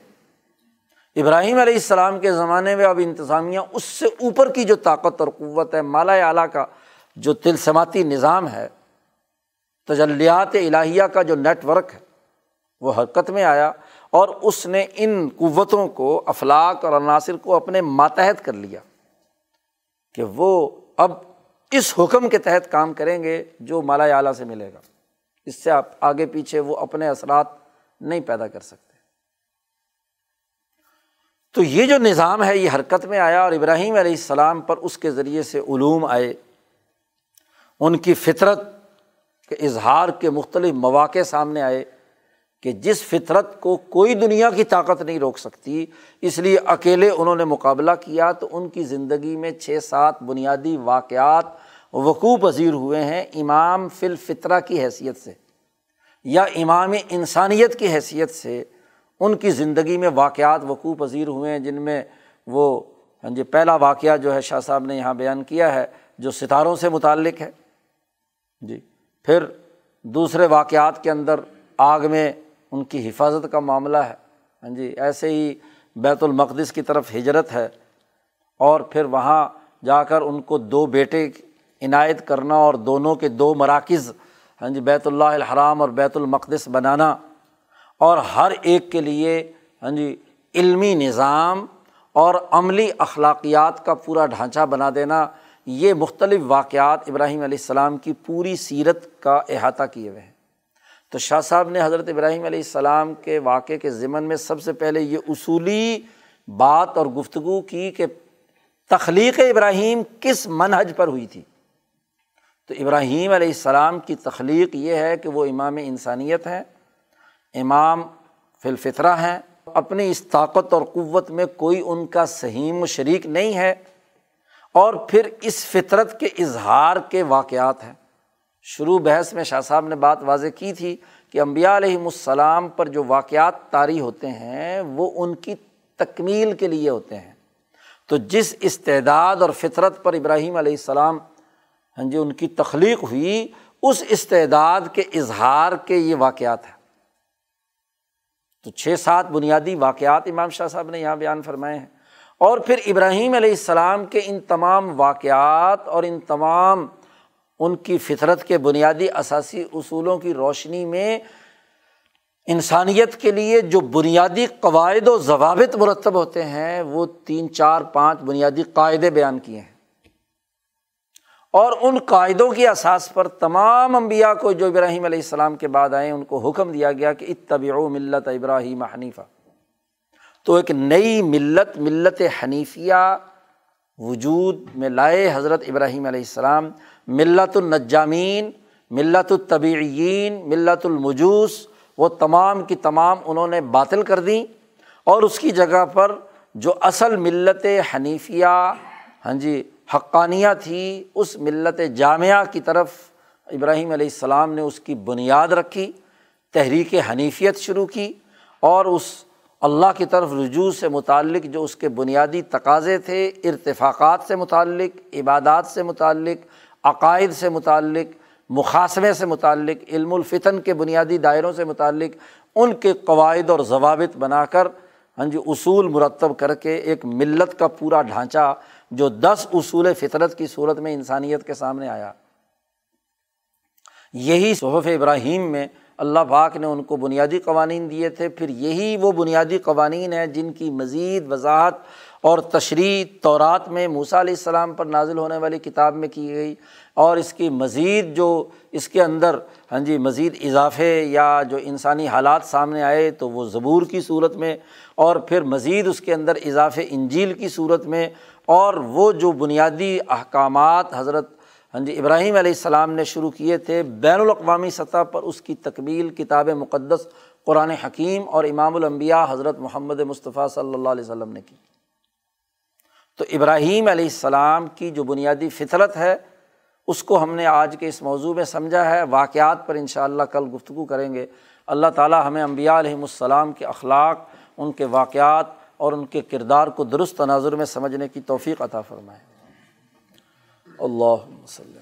ابراہیم علیہ السلام کے زمانے میں اب انتظامیہ اس سے اوپر کی جو طاقت اور قوت ہے، مالا اعلیٰ کا جو تلسماتی نظام ہے، تجلیات الہیہ کا جو نیٹ ورک ہے، وہ حرکت میں آیا اور اس نے ان قوتوں کو افلاق اور عناصر کو اپنے ماتحت کر لیا کہ وہ اب اس حکم کے تحت کام کریں گے جو مالا اعلیٰ سے ملے گا۔ اس سے آپ آگے پیچھے وہ اپنے اثرات نہیں پیدا کر سکتے۔ تو یہ جو نظام ہے، یہ حرکت میں آیا اور ابراہیم علیہ السلام پر اس کے ذریعے سے علوم آئے۔ ان کی فطرت کے اظہار کے مختلف مواقع سامنے آئے کہ جس فطرت کو کوئی دنیا کی طاقت نہیں روک سکتی، اس لیے اکیلے انہوں نے مقابلہ کیا۔ تو ان کی زندگی میں چھ سات بنیادی واقعات وقوع پذیر ہوئے ہیں امام فل فطرہ کی حیثیت سے۔ یا امام انسانیت کی حیثیت سے ان کی زندگی میں واقعات وقوع پذیر ہوئے ہیں، جن میں وہ ہاں جی پہلا واقعہ جو ہے شاہ صاحب نے یہاں بیان کیا ہے، جو ستاروں سے متعلق ہے۔ جی پھر دوسرے واقعات کے اندر آگ میں ان کی حفاظت کا معاملہ ہے۔ ہاں جی ایسے ہی بیت المقدس کی طرف ہجرت ہے۔ اور پھر وہاں جا کر ان کو دو بیٹے عنایت کرنا اور دونوں کے دو مراکز ہاں جی بیت اللہ الحرام اور بیت المقدس بنانا اور ہر ایک کے لیے ہاں جی علمی نظام اور عملی اخلاقیات کا پورا ڈھانچہ بنا دینا، یہ مختلف واقعات ابراہیم علیہ السلام کی پوری سیرت کا احاطہ کیے ہوئے ہیں۔ تو شاہ صاحب نے حضرت ابراہیم علیہ السلام کے واقعے کے ذمن میں سب سے پہلے یہ اصولی بات اور گفتگو کی کہ تخلیق ابراہیم کس منحج پر ہوئی تھی۔ تو ابراہیم علیہ السلام کی تخلیق یہ ہے کہ وہ امام انسانیت ہیں، امام فلفطرہ ہیں۔ اپنی اس طاقت اور قوت میں کوئی ان کا سہیم و شریک نہیں ہے۔ اور پھر اس فطرت کے اظہار کے واقعات ہیں۔ شروع بحث میں شاہ صاحب نے بات واضح کی تھی کہ امبیا علیہم السلام پر جو واقعات طاری ہوتے ہیں، وہ ان کی تکمیل کے لیے ہوتے ہیں۔ تو جس استعداد اور فطرت پر ابراہیم علیہ السلام ہاں جی ان کی تخلیق ہوئی اس استعداد کے اظہار کے یہ واقعات ہیں۔ تو چھ سات بنیادی واقعات امام شاہ صاحب نے یہاں بیان فرمائے ہیں۔ اور پھر ابراہیم علیہ السلام کے ان تمام واقعات اور ان تمام ان کی فطرت کے بنیادی اثاثی اصولوں کی روشنی میں انسانیت کے لیے جو بنیادی قواعد و ضوابط مرتب ہوتے ہیں، وہ تین، چار، پانچ بنیادی قاعدے بیان کیے ہیں۔ اور ان قاعدوں کی اساس پر تمام انبیاء کو جو ابراہیم علیہ السلام کے بعد آئے ان کو حکم دیا گیا کہ اتبع ملت ابراہیم حنیفہ۔ تو ایک نئی ملت ملت حنیفیہ وجود میں لائے حضرت ابراہیم علیہ السلام۔ ملت النجامین، ملت الطبعین ملت المجوس، وہ تمام کی تمام انہوں نے باطل کر دیں۔ اور اس کی جگہ پر جو اصل ملت حنیفیہ ہاں جی حقانیہ تھی، اس ملت جامعہ کی طرف ابراہیم علیہ السلام نے اس کی بنیاد رکھی، تحریک حنیفیت شروع کی اور اس اللہ کی طرف رجوع سے متعلق جو اس کے بنیادی تقاضے تھے، ارتفاقات سے متعلق، عبادات سے متعلق، عقائد سے متعلق مقاصمے سے متعلق، علم الفتن کے بنیادی دائروں سے متعلق، ان کے قواعد اور ضوابط بنا کر ہاں جی اصول مرتب کر کے ایک ملت کا پورا ڈھانچہ جو دس اصول فطرت کی صورت میں انسانیت کے سامنے آیا۔ یہی صحف ابراہیم میں اللہ پاک نے ان کو بنیادی قوانین دیے تھے، پھر یہی وہ بنیادی قوانین ہیں جن کی مزید وضاحت اور تشریح تورات میں موسیٰ علیہ السلام پر نازل ہونے والی کتاب میں کی گئی۔ اور اس کی مزید جو اس کے اندر ہاں جی مزید اضافے یا جو انسانی حالات سامنے آئے تو وہ زبور کی صورت میں اور پھر مزید اس کے اندر اضافے انجیل کی صورت میں اور وہ جو بنیادی احکامات حضرت ہاں جی ابراہیم علیہ السلام نے شروع کیے تھے، بین الاقوامی سطح پر اس کی تکمیل کتاب مقدس قرآن حکیم اور امام الانبیاء حضرت محمد مصطفیٰ صلی اللہ علیہ وسلم نے کی۔ تو ابراہیم علیہ السلام کی جو بنیادی فطرت ہے، اس کو ہم نے آج کے اس موضوع میں سمجھا ہے، واقعات پر ان شاء اللہ کل گفتگو کریں گے۔ اللہ تعالیٰ ہمیں امبیا علیہم السلام کے اخلاق، ان کے واقعات اور ان کے کردار کو درست تناظر میں سمجھنے کی توفیق عطا فرمائے۔ اللہ وسلم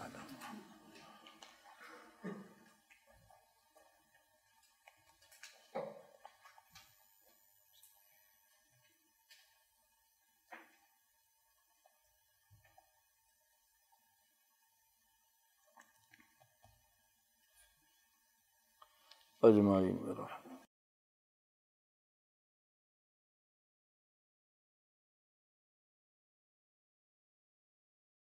اجمعین۔